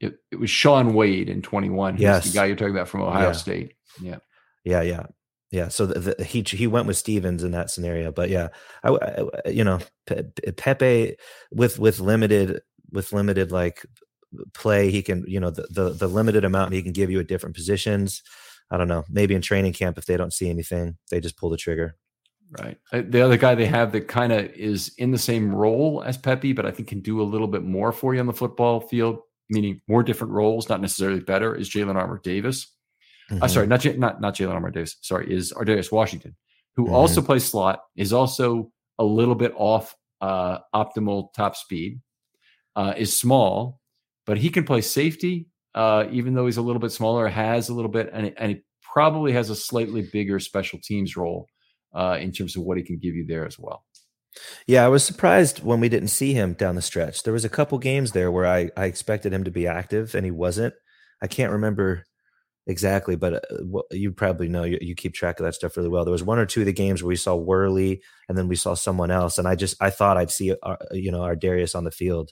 it, it was Shaun Wade in 21. He's yes. the guy you're talking about from Ohio yeah. State. Yeah. Yeah. Yeah. Yeah. So the, the, he, he went with Stephens in that scenario, but yeah, I, I you know, Pepe with, with limited, with limited like play, he can, you know, the, the, the limited amount he can give you at different positions. I don't know. Maybe in training camp, if they don't see anything, they just pull the trigger. Right. Uh, the other guy they have that kind of is in the same role as Pepe, but I think can do a little bit more for you on the football field meaning more different roles, not necessarily better, is Jalyn Armour Davis. Uh, mm-hmm. Uh, sorry, not not not Jalyn Armour Davis. Sorry, is Ar'Darius Washington, who mm-hmm. also plays slot, is also a little bit off uh, optimal top speed, uh, is small, but he can play safety, uh, even though he's a little bit smaller, has a little bit, and, and he probably has a slightly bigger special teams role uh, in terms of what he can give you there as well. Yeah, I was surprised when we didn't see him down the stretch. There was a couple games there where I, I expected him to be active and he wasn't. I can't remember exactly, but uh, you probably know you, you, keep track of that stuff really well. There was one or two of the games where we saw Worley and then we saw someone else, and I just I thought I'd see our, uh, you know Ar'Darius on the field.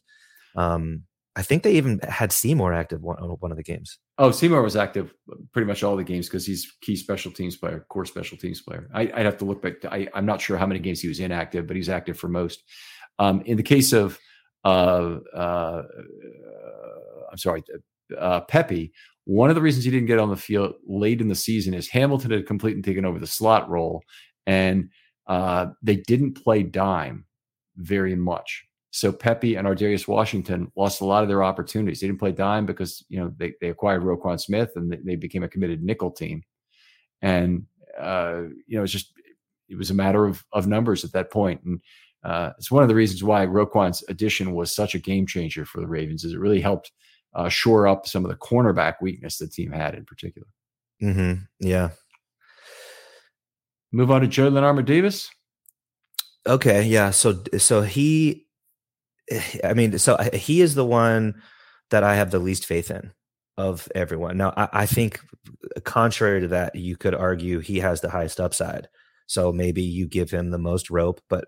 Um, I think they even had Seymour active on one of the games. Oh, Seymour was active pretty much all the games because he's key special teams player, core special teams player. I, would have to look back. To, I, am not sure how many games he was inactive, but he's active for most. Um, in the case of, uh, uh, I'm sorry, uh, Pepe, one of the reasons he didn't get on the field late in the season is Hamilton had completely taken over the slot role, and uh, they didn't play dime very much. So Pepe and Ar'Darius Washington lost a lot of their opportunities. They didn't play dime because you know they, they acquired Roquan Smith and they, they became a committed nickel team. And uh, you know it's just it was a matter of of numbers at that point. And uh, it's one of the reasons why Roquan's addition was such a game changer for the Ravens. Is it really helped uh, shore up some of the cornerback weakness the team had in particular. Mm-hmm. Yeah. Move on to Jalyn Armour Davis. Okay, yeah. So so he I mean, so uh, he is the one that I have the least faith in of everyone. Now, I, I, think, uh, contrary to that, you could argue he has the highest upside. So maybe you give him the most rope, but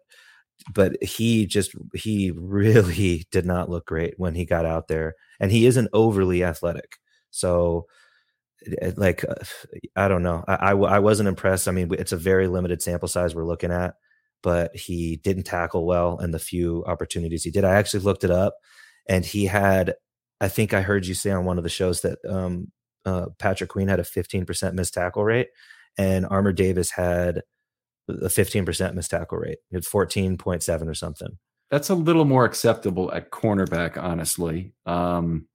but he just he really [LAUGHS] did not look great when he got out there, and he isn't overly athletic. So uh, like uh, I don't know, I, I, I wasn't impressed. I mean, it's a very limited sample size we're looking at but he didn't tackle well in the few opportunities he did. I actually looked it up, and he had. I think I heard you say on one of the shows that um, uh, Patrick Queen had a 15% missed tackle rate, and Armour Davis had a 15% missed tackle rate. He had 14.7 or something. That's a little more acceptable at cornerback, honestly. Um,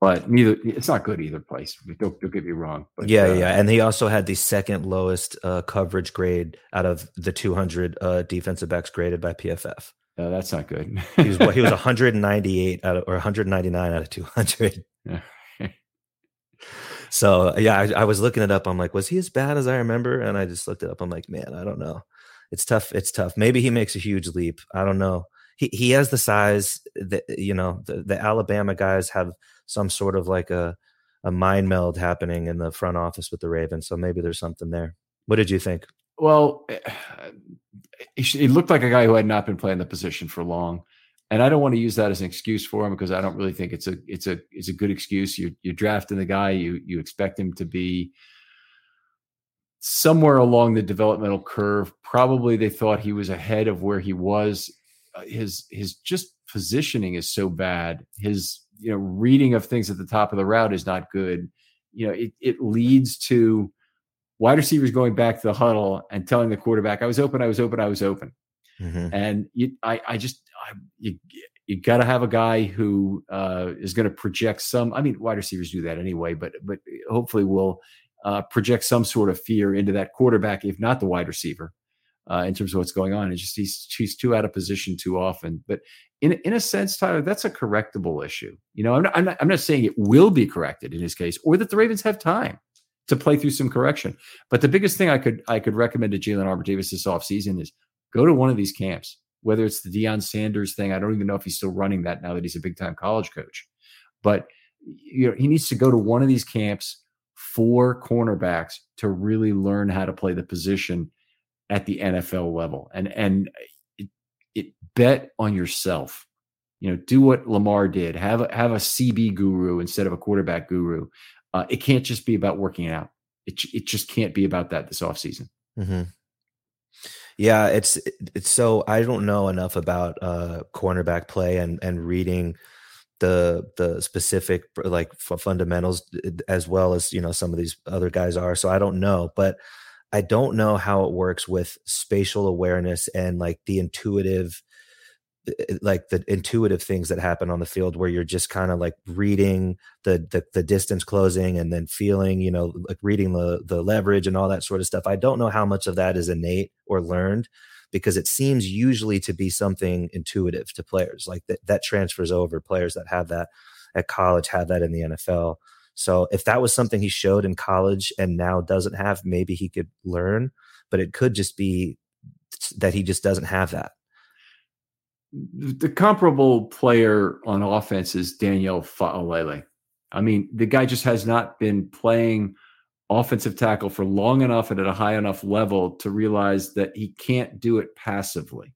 but neither it's not good either place. Don't, don't get me wrong. But, yeah, uh, yeah, and he also had the second lowest uh, coverage grade out of the 200 uh, defensive backs graded by PFF. No, that's not good. he was he was [LAUGHS] 198 out of, or 199 out of 200. [LAUGHS] so yeah, I, I was looking it up. I'm like, was he as bad as I remember? And I just looked it up. I'm like, man, I don't know. It's tough. It's tough. Maybe he makes a huge leap. I don't know. He he has the size that you know the, the Alabama guys have some sort of like a a mind meld happening in the front office with the Ravens. So maybe there's something there. What did you think? Well, he looked like a guy who had not been playing the position for long, and I don't want to use that as an excuse for him because I don't really think it's a it's a it's a good excuse. You you're drafting the guy, you you expect him to be somewhere along the developmental curve. Probably they thought he was ahead of where he was. Uh, his his just positioning is so bad. His you know reading of things at the top of the route is not good. You know it, it leads to wide receivers going back to the huddle and telling the quarterback i was open i was open i was open. Mm-hmm. and you, I, I just I, you, you got to have a guy who uh, is going to project some i mean wide receivers do that anyway but but hopefully will uh, project some sort of fear into that quarterback if not the wide receiver uh, in terms of what's going on. It's just he's too out of position too often. But in in a sense, Tyler, that's a correctable issue. You know, I'm not, I'm not, I'm not saying it will be corrected in his case, or that the Ravens have time to play through some correction. But the biggest thing I could I could recommend to Jalyn Armour Davis this offseason is go to one of these camps, whether it's the Deion Sanders thing. I don't even know if he's still running that now that he's a big time college coach. But you know, he needs to go to one of these camps for cornerbacks to really learn how to play the position at the NFL level. And and it, it bet on yourself. You know, do what Lamar did. Have a, have a CB guru instead of a quarterback guru. Uh, it can't just be about working out. It it just can't be about that this offseason. Mm-hmm. Yeah, it's it's so I don't know enough about uh cornerback play and and reading the the specific like fundamentals as well as you know some of these other guys are so i don't know but i don't know how it works with spatial awareness and like the intuitive eh, eh, like the intuitive things that happen on the field where you're just kind of like reading the, the, the distance closing and then feeling you know like reading the the leverage and all that sort of stuff i don't know how much of that is innate or learned because it seems usually to be something intuitive to players like that that transfers over players that have that at college have that in the NFL. So if that was something he showed in college and now doesn't have, maybe he could learn, but it could just be that he just doesn't have that. The comparable player on offense is Daniel Faalele. I mean, the guy just has not been playing offensive tackle for long enough and at a high enough level to realize that he can't do it passively.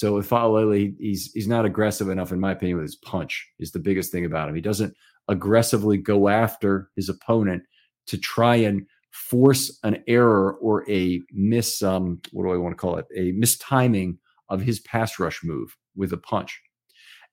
So with Faalele, he's he's not aggressive enough, in my opinion, with his punch is the biggest thing about him. He doesn't aggressively go after his opponent to try and force an error or a miss um what do I want to call it? A mistiming of his pass rush move with a punch.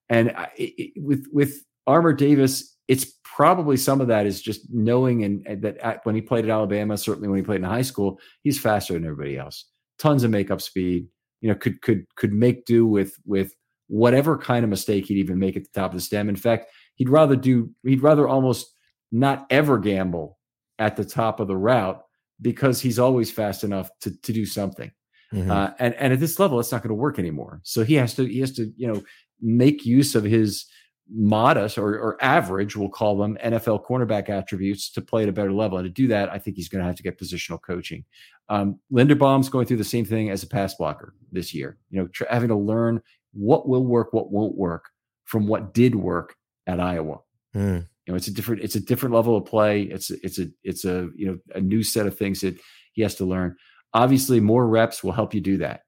And it, with with Armour Davis, it's probably some of that is just knowing and, and that at, when he played at Alabama, certainly when he played in high school, he's faster than everybody else. Tons of makeup speed. You know, could could could make do with with whatever kind of mistake he'd even make at the top of the stem. In fact, he'd rather do he'd rather almost not ever gamble at the top of the route because he's always fast enough to to do something. Mm-hmm. Uh, and and at this level, it's not going to work anymore. So he has to he has to you know make use of his modest or, or average, we'll call them NFL cornerback attributes to play at a better level. And to do that, I think he's going to have to get positional coaching. Um, Linderbaum's going through the same thing as a pass blocker this year, you know, tr- having to learn what will work, what won't work from what did work at Iowa. Mm. You know, it's a different, it's a different level of play. It's, it's a, it's a, you know, a new set of things that he has to learn. Obviously, more reps will help you do that.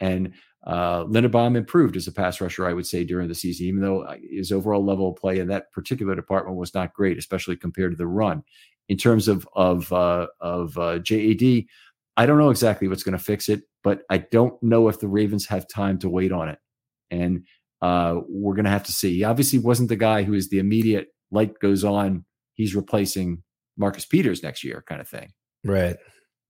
And uh, Linderbaum improved as a pass rusher, I would say, during the season, even though uh, his overall level of play in that particular department was not great, especially compared to the run. In terms of of uh, of uh, JAD, I don't know exactly what's going to fix it, but I don't know if the Ravens have time to wait on it, and uh, we're going to have to see. He obviously wasn't the guy who is the immediate light goes on. He's replacing Marcus Peters next year, kind of thing. Right.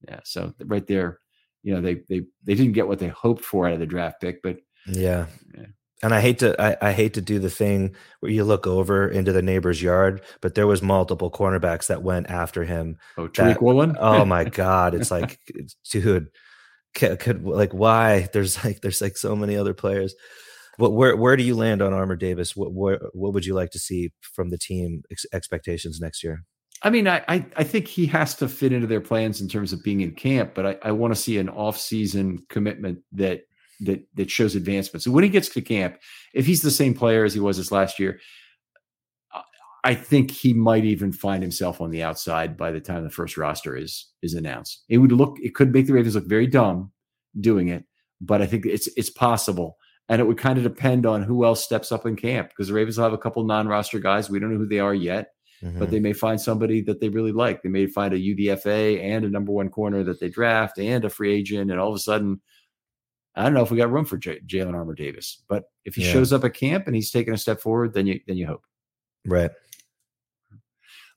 Yeah. So right there, you know they they they didn't get what they hoped for out of the draft pick, but yeah. yeah. And I hate to I, I, hate to do the thing where you look over into the neighbor's yard, but there was multiple cornerbacks that went after him. Oh, Tariq Woolen. oh my [LAUGHS] god, it's like, dude, could, could, like why? There's like there's like so many other players. What where where do you land on Armour Davis? What where, what would you like to see from the team ex- expectations next year? I mean, I, I, think he has to fit into their plans in terms of being in camp, but I, I want to see an off-season commitment that that that shows advancement. So when he gets to camp, if he's the same player as he was this last year, I think he might even find himself on the outside by the time the first roster is is announced. It would look it could make the Ravens look very dumb doing it, but I think it's it's possible. And it would kind of depend on who else steps up in camp because the Ravens will have a couple non-roster guys. We don't know who they are yet mm-hmm. but they may find somebody that they really like. They may find a UDFA and a number one corner that they draft and a free agent, and all of a sudden, I don't know if we got room for J- Jalyn Armour Davis. But if he yeah. shows up at camp and he's taking a step forward, then you then you hope. Right.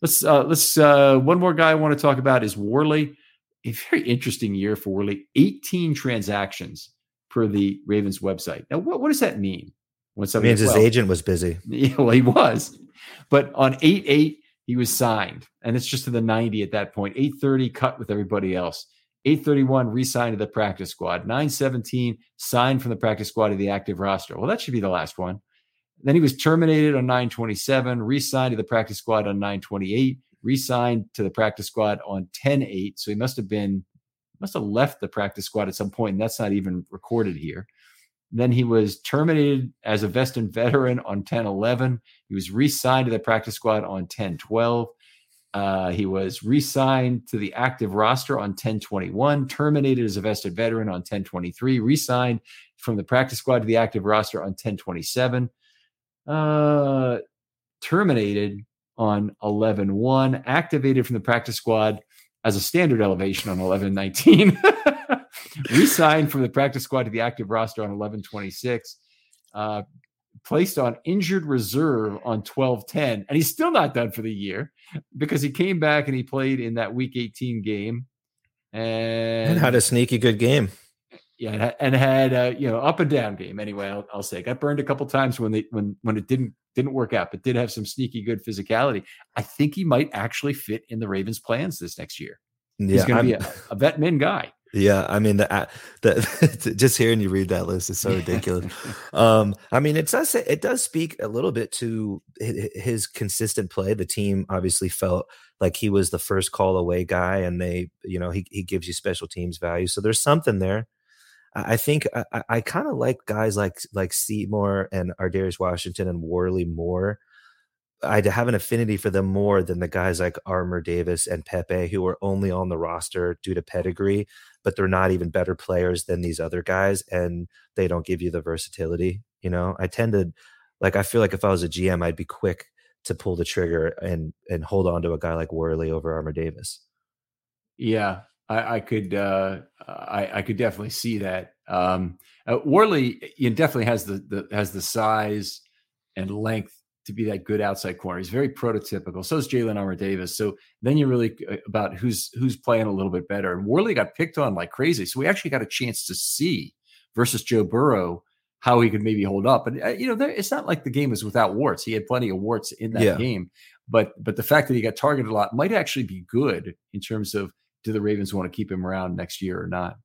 Let's uh let's uh one more guy I want to talk about is Worley. A very interesting year for Worley. 18 transactions per the Ravens website. Now, what, what does that mean? When somebody means his agent was busy. [LAUGHS] Yeah, well, he was. But on 8 8, he was signed. And it's just to the 90 at that point. 830 cut with everybody else. 831 re-signed to the practice squad. 917 signed from the practice squad to the active roster. Well, that should be the last one. Then he was terminated on 927, re-signed to the practice squad on 928, re-signed to the practice squad on 10-8. So he must have been must have left the practice squad at some point, and that's not even recorded here. Then he was terminated as a vested veteran on 10 11. He was re signed to the practice squad on 10 12. Uh, he was re signed to the active roster on 10 21, terminated as a vested veteran on 10 23, re signed from the practice squad to the active roster on 10 27, uh, terminated on 11 1, activated from the practice squad as a standard elevation on 11 19. [LAUGHS] re-signed from the practice squad to the active roster on 1126 uh, placed on injured reserve on 1210 and he's still not done for the year because he came back and he played in that week 18 game and, and had a sneaky good game. Yeah and had a you know up and down game anyway I'll, I'll say. Got burned a couple times when they when when it didn't didn't work out but did have some sneaky good physicality. I think he might actually fit in the ravens plans this next year. Yeah, he's going to be a, a vet min guy yeah, I mean the the [LAUGHS] just hearing you read that list is so ridiculous. [LAUGHS] um, I mean it does it does speak a little bit to his consistent play. The team obviously felt like he was the first call away guy, and they, you know, he he gives you special teams value. So there's something there. I think I, I kind of like guys like like Seymour and Ar'Darius Washington and Worley more I have an affinity for them more than the guys like Armour Davis and Pepe, who are only on the roster due to pedigree, but they're not even better players than these other guys, and they don't give you the versatility. You know, I tend to like. I feel like if I was a GM, I'd be quick to pull the trigger and and hold on to a guy like Worley over Armour Davis. Yeah, I, I could uh, I, I could definitely see that. Um, uh, Worley, you know, definitely has the, the has the size and length to be that good outside corner. He's very prototypical. So is Jalyn Armour Davis. So then you're really uh, about who's who's playing a little bit better. And Worley got picked on like crazy. So we actually got a chance to see versus Joe Burrow how he could maybe hold up. And uh, you know, there, it's not like the game is without warts. He had plenty of warts in that yeah. game. But but the fact that he got targeted a lot might actually be good in terms of do the Ravens want to keep him around next year or not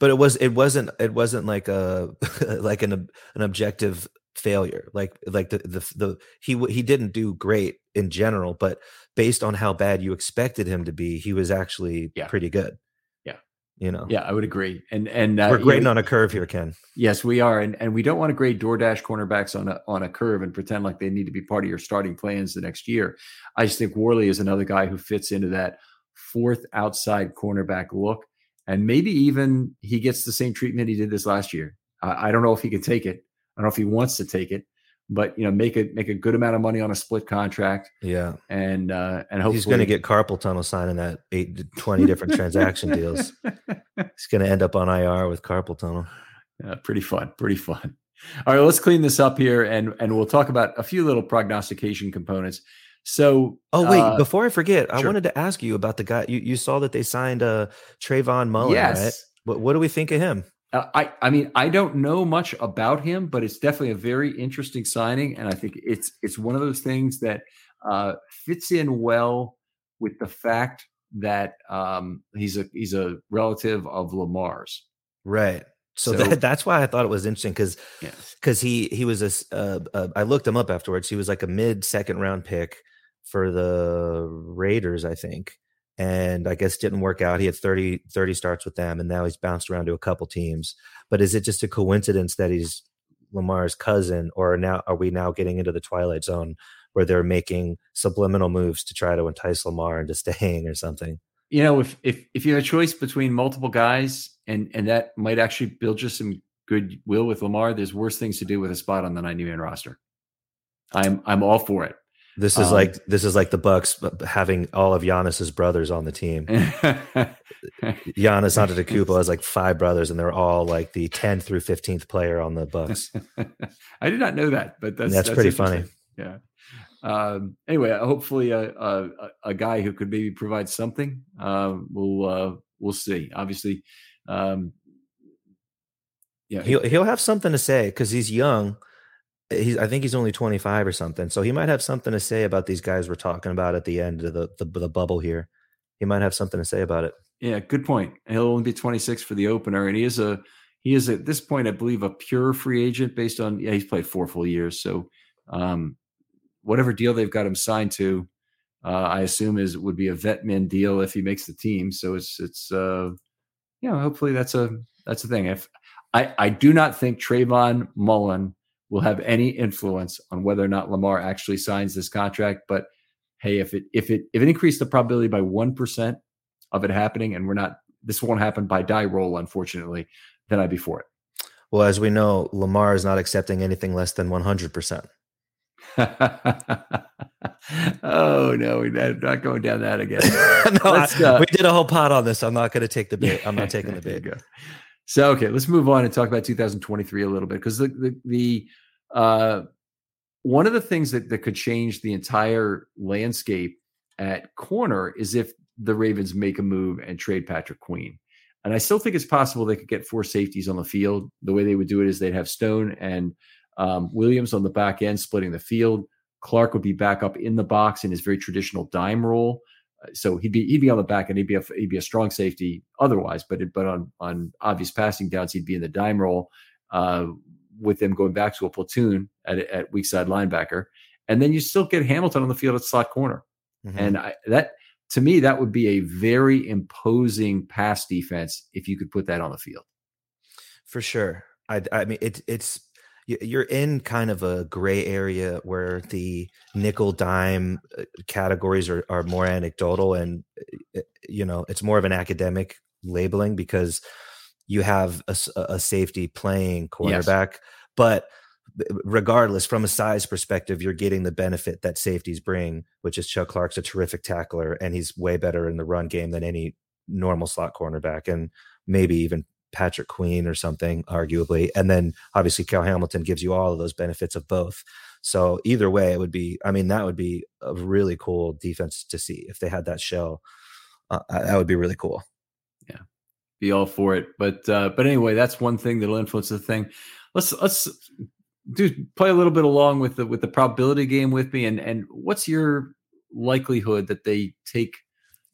but it was it wasn't it wasn't like a [LAUGHS] like an an objective failure. Like like the the the he he didn't do great in general, but based on how bad you expected him to be, he was actually yeah. pretty good. Yeah, you know. Yeah, I would agree. And and uh, we're grading know, on a curve here, Ken. Yes, we are, and and we don't want to grade DoorDash cornerbacks on a on a curve and pretend like they need to be part of your starting plans the next year. I just think Worley is another guy who fits into that fourth outside cornerback look. And maybe even he gets the same treatment he did this last year. I don't know if he can take it, don't know if he wants to take it, but you know, make it make a good amount of money on a split contract. Yeah, and uh, and hopefully he's going to get carpal tunnel signing that eight to twenty different transaction deals. [LAUGHS] He's going to end up on IR with carpal tunnel. Yeah, pretty fun, pretty fun. All right, let's clean this up here, and and we'll talk about a few little prognostication components. So, oh wait, uh, before I forget, sure. I wanted to ask you about the guy. You you saw that they signed uh Trayvon Mullen, yes. right? What what do we think of him? Uh, I I mean I don't know much about him, but it's definitely a very interesting signing, and I think it's it's one of those things that uh, fits in well with the fact that um, he's a he's a relative of Lamar's. Right. So, so that, that's why I thought it was interesting because because he he was a uh, uh, I looked him up afterwards. He was like a mid second round pick for the Raiders, I think and I guess didn't work out. He had 30, 30 starts with them, and now he's bounced around to a couple teams. But is it just a coincidence that he's Lamar's cousin, or now are we now getting into the twilight zone where they're making subliminal moves to try to entice Lamar into [LAUGHS] staying or something? You know, if if if you have a choice between multiple guys, and and that might actually build just some goodwill with Lamar, there's worse things to do with a spot on the 90 man roster. I'm I'm all for it. This is um, like this is like the Bucks having all of Giannis's brothers on the team. [LAUGHS] Giannis Antetokounmpo has like five brothers, and they're all like the 10th through 15th player on the Bucks. [LAUGHS] I did not know that, but that's that's, that's pretty funny. Yeah. Um, anyway, hopefully, a, a, a guy who could maybe provide something. Uh, we'll uh, we'll see. Obviously, um, yeah, he'll he'll have something to say because he's young he's I think he's only 25 or something. So he might have something to say about these guys we're talking about at the end of the the, the bubble here. He might have something to say about it. Yeah, good point. He'll only be 26 for the opener, and he is a he is at this point, I believe, a pure free agent based on yeah, he's played four full years. So um, whatever deal they've got him signed to, uh, I assume is would be a vet min deal if he makes the team. So it's it's uh, you know hopefully that's a that's the thing. If I I do not think Trayvon Mullen will have any influence on whether or not Lamar actually signs this contract, but hey, if it if it if it increased the probability by one percent of it happening, and we're not this won't happen by die roll, unfortunately, then I'd be for it. Well, as we know, Lamar is not accepting anything less than one hundred percent. [LAUGHS] oh no, we're not going down that again. [LAUGHS] no, uh, we did a whole pot on this. I'm not going to take the bait. I'm not [LAUGHS] taking the bait. So okay, let's move on and talk about 2023 a little bit because the the, the uh, one of the things that, that could change the entire landscape at corner is if the Ravens make a move and trade Patrick Queen. And I still think it's possible they could get four safeties on the field. The way they would do it is they'd have Stone and um, Williams on the back end splitting the field. Clark would be back up in the box in his very traditional dime role. Uh, so he'd be he'd be on the back end. He'd be a he'd be a strong safety otherwise, but it, but on on obvious passing downs, he'd be in the dime role uh, with them going back to a platoon at at weak side linebacker, and then you still get Hamilton on the field at slot corner, mm-hmm. and I, that to me that would be a very imposing pass defense if you could put that on the field. For sure, I I mean it, it's you're in kind of a gray area where the nickel dime uh, categories are, are more anecdotal and uh, you know it's more of an academic labeling because you have a, a safety playing cornerback yes. but regardless from a size perspective you're getting the benefit that safeties bring which is chuck clark's a terrific tackler and he's way better in the run game than any normal slot cornerback and maybe even Patrick Queen or something, arguably. And then obviously Cal Hamilton gives you all of those benefits of both. So either way, it would be, I mean, that would be a really cool defense to see if they had that shell. Uh, that would be really cool. Be all for it. But uh, but anyway, that's one thing that'll influence the thing. Let's let's do play a little bit along with the with the probability game with me. And and what's your likelihood that they take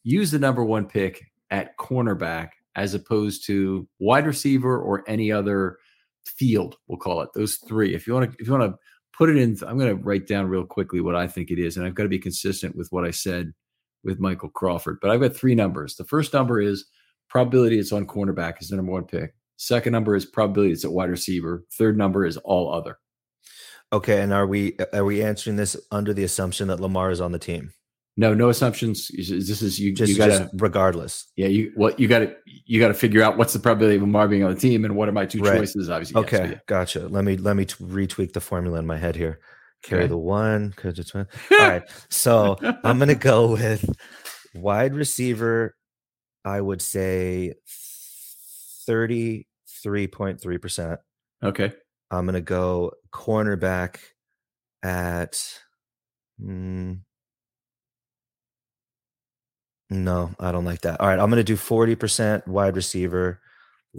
use the number one pick at cornerback as opposed to wide receiver or any other field, we'll call it those three. If you want to, if you want to put it in, I'm going to write down real quickly what I think it is, and I've got to be consistent with what I said with Michael Crawford. But I've got three numbers. The first number is probability it's on cornerback is the number one pick. Second number is probability it's at wide receiver. Third number is all other. Okay, and are we are we answering this under the assumption that Lamar is on the team? No, no assumptions. This is you. Just, you gotta, regardless. Yeah, you what you got to you got to figure out what's the probability of Lamar being on the team, and what are my two right. choices. Obviously, okay, yes, yeah. gotcha. Let me let me retweak the formula in my head here. Carry okay. the one it's [LAUGHS] all right. So [LAUGHS] I'm gonna go with wide receiver. I would say thirty three point three percent. Okay. I'm gonna go cornerback at. Mm, no, I don't like that. All right, I'm going to do 40% wide receiver,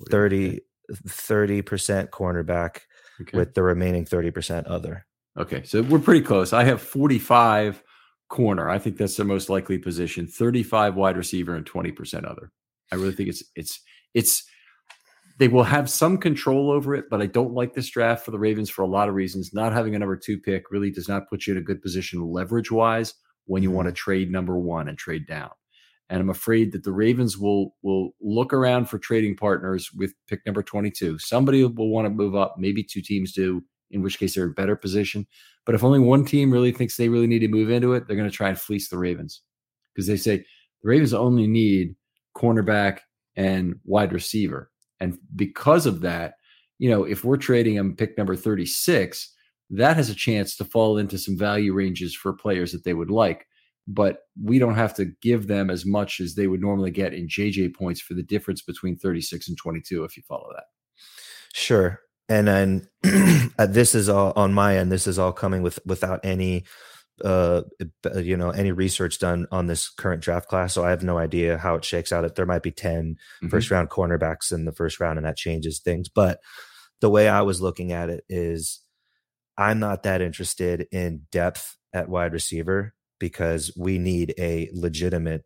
30 30% cornerback okay. with the remaining 30% other. Okay, so we're pretty close. I have 45 corner. I think that's the most likely position. 35 wide receiver and 20% other. I really think it's it's it's they will have some control over it, but I don't like this draft for the Ravens for a lot of reasons. Not having a number two pick really does not put you in a good position leverage wise when you want to mm-hmm. trade number one and trade down. And I'm afraid that the Ravens will will look around for trading partners with pick number 22. Somebody will want to move up, maybe two teams do, in which case they're in better position. But if only one team really thinks they really need to move into it, they're going to try and fleece the Ravens because they say the Ravens only need cornerback and wide receiver. And because of that, you know, if we're trading them pick number 36, that has a chance to fall into some value ranges for players that they would like but we don't have to give them as much as they would normally get in JJ points for the difference between 36 and 22, if you follow that. Sure. And then [CLEARS THROAT] uh, this is all on my end. This is all coming with without any, uh, you know, any research done on this current draft class. So I have no idea how it shakes out. There might be 10 mm-hmm. first round cornerbacks in the first round, and that changes things. But the way I was looking at it is, I'm not that interested in depth at wide receiver because we need a legitimate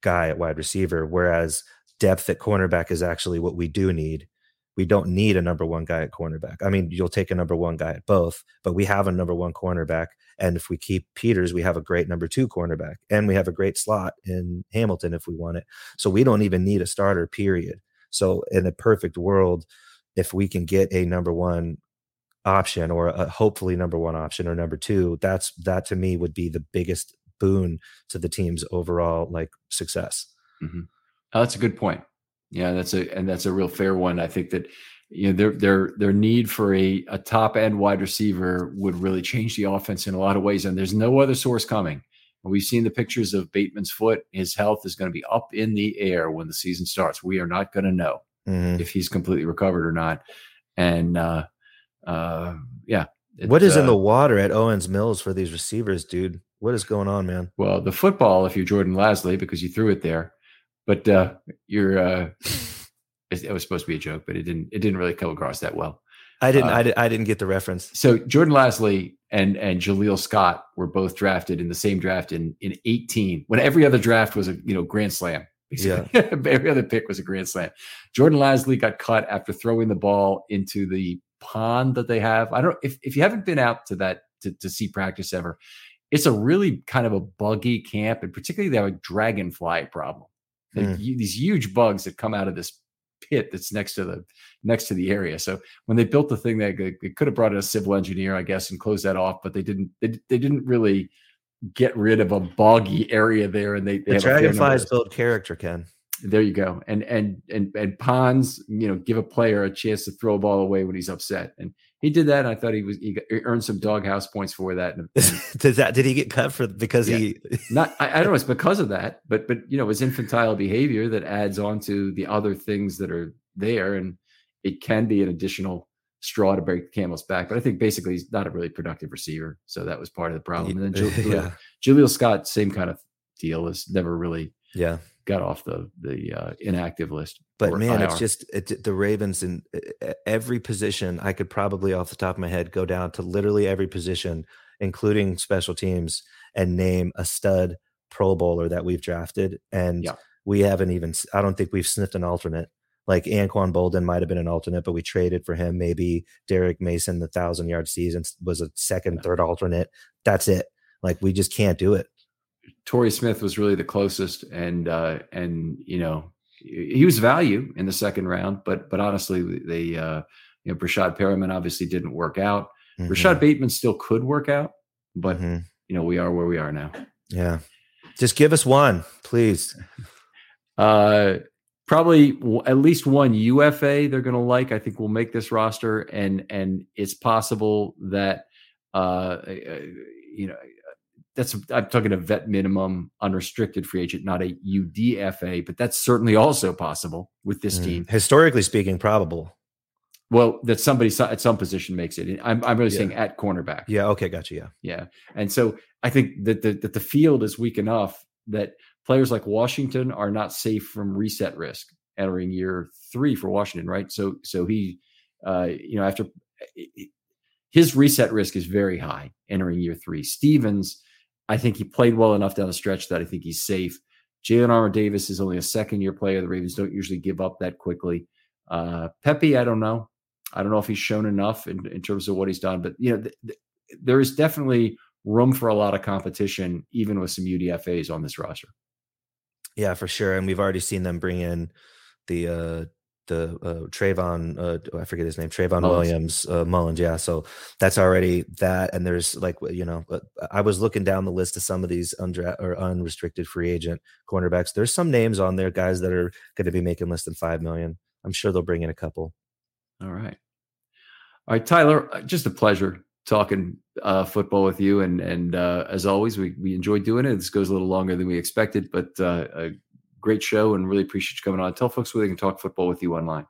guy at wide receiver, whereas depth at cornerback is actually what we do need we don't need a number one guy at cornerback. I mean, you'll take a number one guy at both, but we have a number one cornerback. And if we keep Peters, we have a great number two cornerback, and we have a great slot in Hamilton if we want it. So we don't even need a starter, period. So in a perfect world, if we can get a number one option or a hopefully number one option or number two, that's that to me would be the biggest boon to the team's overall like success. Mm-hmm. Oh, that's a good point. Yeah, that's a and that's a real fair one. I think that you know their their their need for a a top end wide receiver would really change the offense in a lot of ways. And there's no other source coming. We've seen the pictures of Bateman's foot. His health is going to be up in the air when the season starts. We are not going to know mm-hmm. if he's completely recovered or not. And uh, uh, yeah, what is uh, in the water at Owings Mills for these receivers, dude? What is going on, man? Well, the football, if you're Jordan Lasley, because you threw it there, but uh, you're. Uh, [LAUGHS] it was supposed to be a joke, but it didn't. It didn't really come across that well. I didn't. Uh, I, did, I didn't get the reference. So Jordan Lasley and and Jaleel Scott were both drafted in the same draft in in 18, when every other draft was a you know grand slam. Yeah, [LAUGHS] every other pick was a grand slam. Jordan Lasley got cut after throwing the ball into the pond that they have. I don't if if you haven't been out to that to, to see practice ever, it's a really kind of a buggy camp, and particularly they have a dragonfly problem. Mm. These huge bugs that come out of this pit that's next to the next to the area. So when they built the thing, they, they could have brought in a civil engineer, I guess, and closed that off, but they didn't. They, they didn't really get rid of a boggy area there. And they, they the dragonflies build character, Ken. There you go. And and and and ponds, you know, give a player a chance to throw a ball away when he's upset. And he did that. And I thought he was he, got, he earned some doghouse points for that. And, did [LAUGHS] that did he get cut for because yeah. he [LAUGHS] not I, I, don't know it's [LAUGHS] because of that, but but you know, it's infantile behavior that adds on to the other things that are there. And it can be an additional straw to break the camel's back. But I think basically he's not a really productive receiver. So that was part of the problem. And then yeah. Jaleel Scott, same kind of deal, is never really yeah got off the the uh, inactive list. But man, IR. it's just it, the Ravens in every position. I could probably off the top of my head go down to literally every position, including special teams, and name a stud Pro Bowler that we've drafted, and yeah. we haven't even. I don't think we've sniffed an alternate. Like Anquan Boldin might have been an alternate, but we traded for him. Maybe Derrick Mason, the thousand yard season, was a second, third alternate. That's it. Like we just can't do it. Torrey Smith was really the closest, and uh, and you know he was value in the second round, but but honestly, they uh, you know Breshad Perriman obviously didn't work out. mm-hmm. Rashod Bateman still could work out, but mm-hmm. you know we are where we are now. Yeah, just give us one, please. [LAUGHS] Uh, probably at least one UFA they're going to like. I think we'll make this roster, and and it's possible that uh, you know that's I'm talking a vet minimum unrestricted free agent, not a UDFA, but that's certainly also possible with this mm. team. Historically speaking, probable. Well, that somebody at some position makes it. I'm, I'm really yeah. saying at cornerback. Yeah. Okay. Gotcha. Yeah. Yeah. And so I think that the, that the field is weak enough that players like Washington are not safe from reset risk entering year three for Washington. Right. So, so he, uh, you know, after his reset risk is very high entering year three. Stephens, I think he played well enough down the stretch that I think he's safe. Jalyn Armour Davis is only a second year player. The Ravens don't usually give up that quickly. Uh, Pepe, I don't know. I don't know if he's shown enough in, in terms of what he's done, but you know, th- th- there is definitely room for a lot of competition, even with some UDFA's on this roster. Yeah, for sure. And we've already seen them bring in the uh, the uh, Trayvon, uh, I forget his name, Trayvon Mullen. Williams, uh, Mullins. Yeah. So that's already that. And there's like, you know, uh, I was looking down the list of some of these undra- or unrestricted free agent cornerbacks. There's some names on there, guys that are going to be making less than 5 million. I'm sure they'll bring in a couple. All right. All right, Tyler, uh, just a pleasure talking uh, football with you. And, and uh, as always, we, we enjoy doing it. This goes a little longer than we expected, but uh, great show and really appreciate you coming on. Tell folks where they can talk football with you online.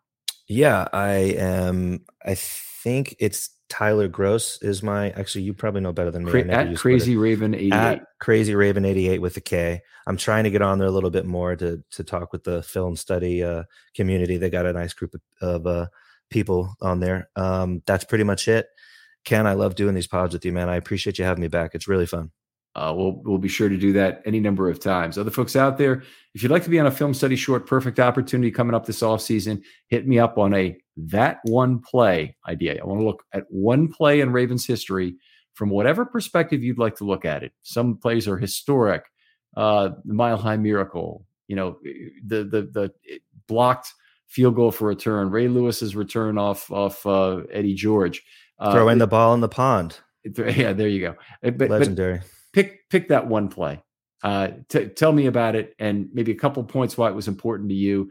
Yeah, I am. I think it's Tyler Gross is my. Actually, you probably know better than me. At Crazy Raven eighty eight. Crazy Raven eighty eight with a K. I'm trying to get on there a little bit more to to talk with the film study uh, community. They got a nice group of, of uh, people on there. Um, that's pretty much it. Ken, I love doing these pods with you, man. I appreciate you having me back. It's really fun. Uh, we'll we'll be sure to do that any number of times. Other folks out there, if you'd like to be on a film study short, perfect opportunity coming up this off season. Hit me up on a that one play idea. I want to look at one play in Ravens history from whatever perspective you'd like to look at it. Some plays are historic, uh, the Mile High Miracle, you know, the the the blocked field goal for return, Ray Lewis's return off off uh, Eddie George, uh, throwing the ball in the pond. Yeah, there you go. But, Legendary. But pick pick that one play. Uh, t- tell me about it and maybe a couple points why it was important to you.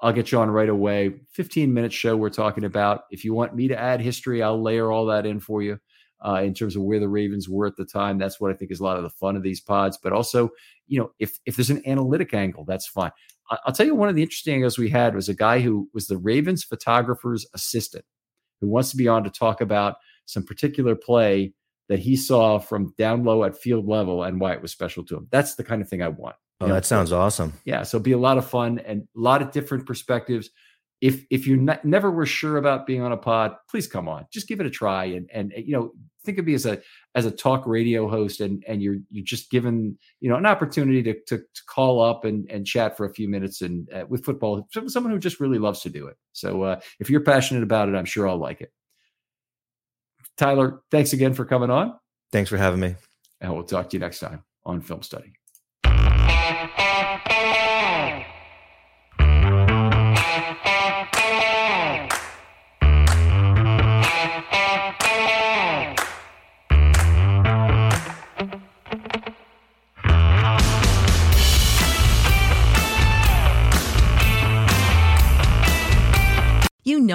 I'll get you on right away. 15 minute show we're talking about. If you want me to add history, I'll layer all that in for you uh, in terms of where the Ravens were at the time. That's what I think is a lot of the fun of these pods. But also, you know, if if there's an analytic angle, that's fine. I- I'll tell you one of the interesting angles we had was a guy who was the Ravens photographer's assistant who wants to be on to talk about some particular play that he saw from down low at field level and why it was special to him. That's the kind of thing I want. Oh, know? that sounds awesome. Yeah, so be a lot of fun and a lot of different perspectives if if you ne- never were sure about being on a pod, please come on. Just give it a try and and you know think of me as a as a talk radio host and and you're you're just given you know an opportunity to to, to call up and and chat for a few minutes and uh, with football someone who just really loves to do it. So uh, if you're passionate about it, I'm sure I'll like it. Tyler, thanks again for coming on. Thanks for having me. And we'll talk to you next time on Film Study.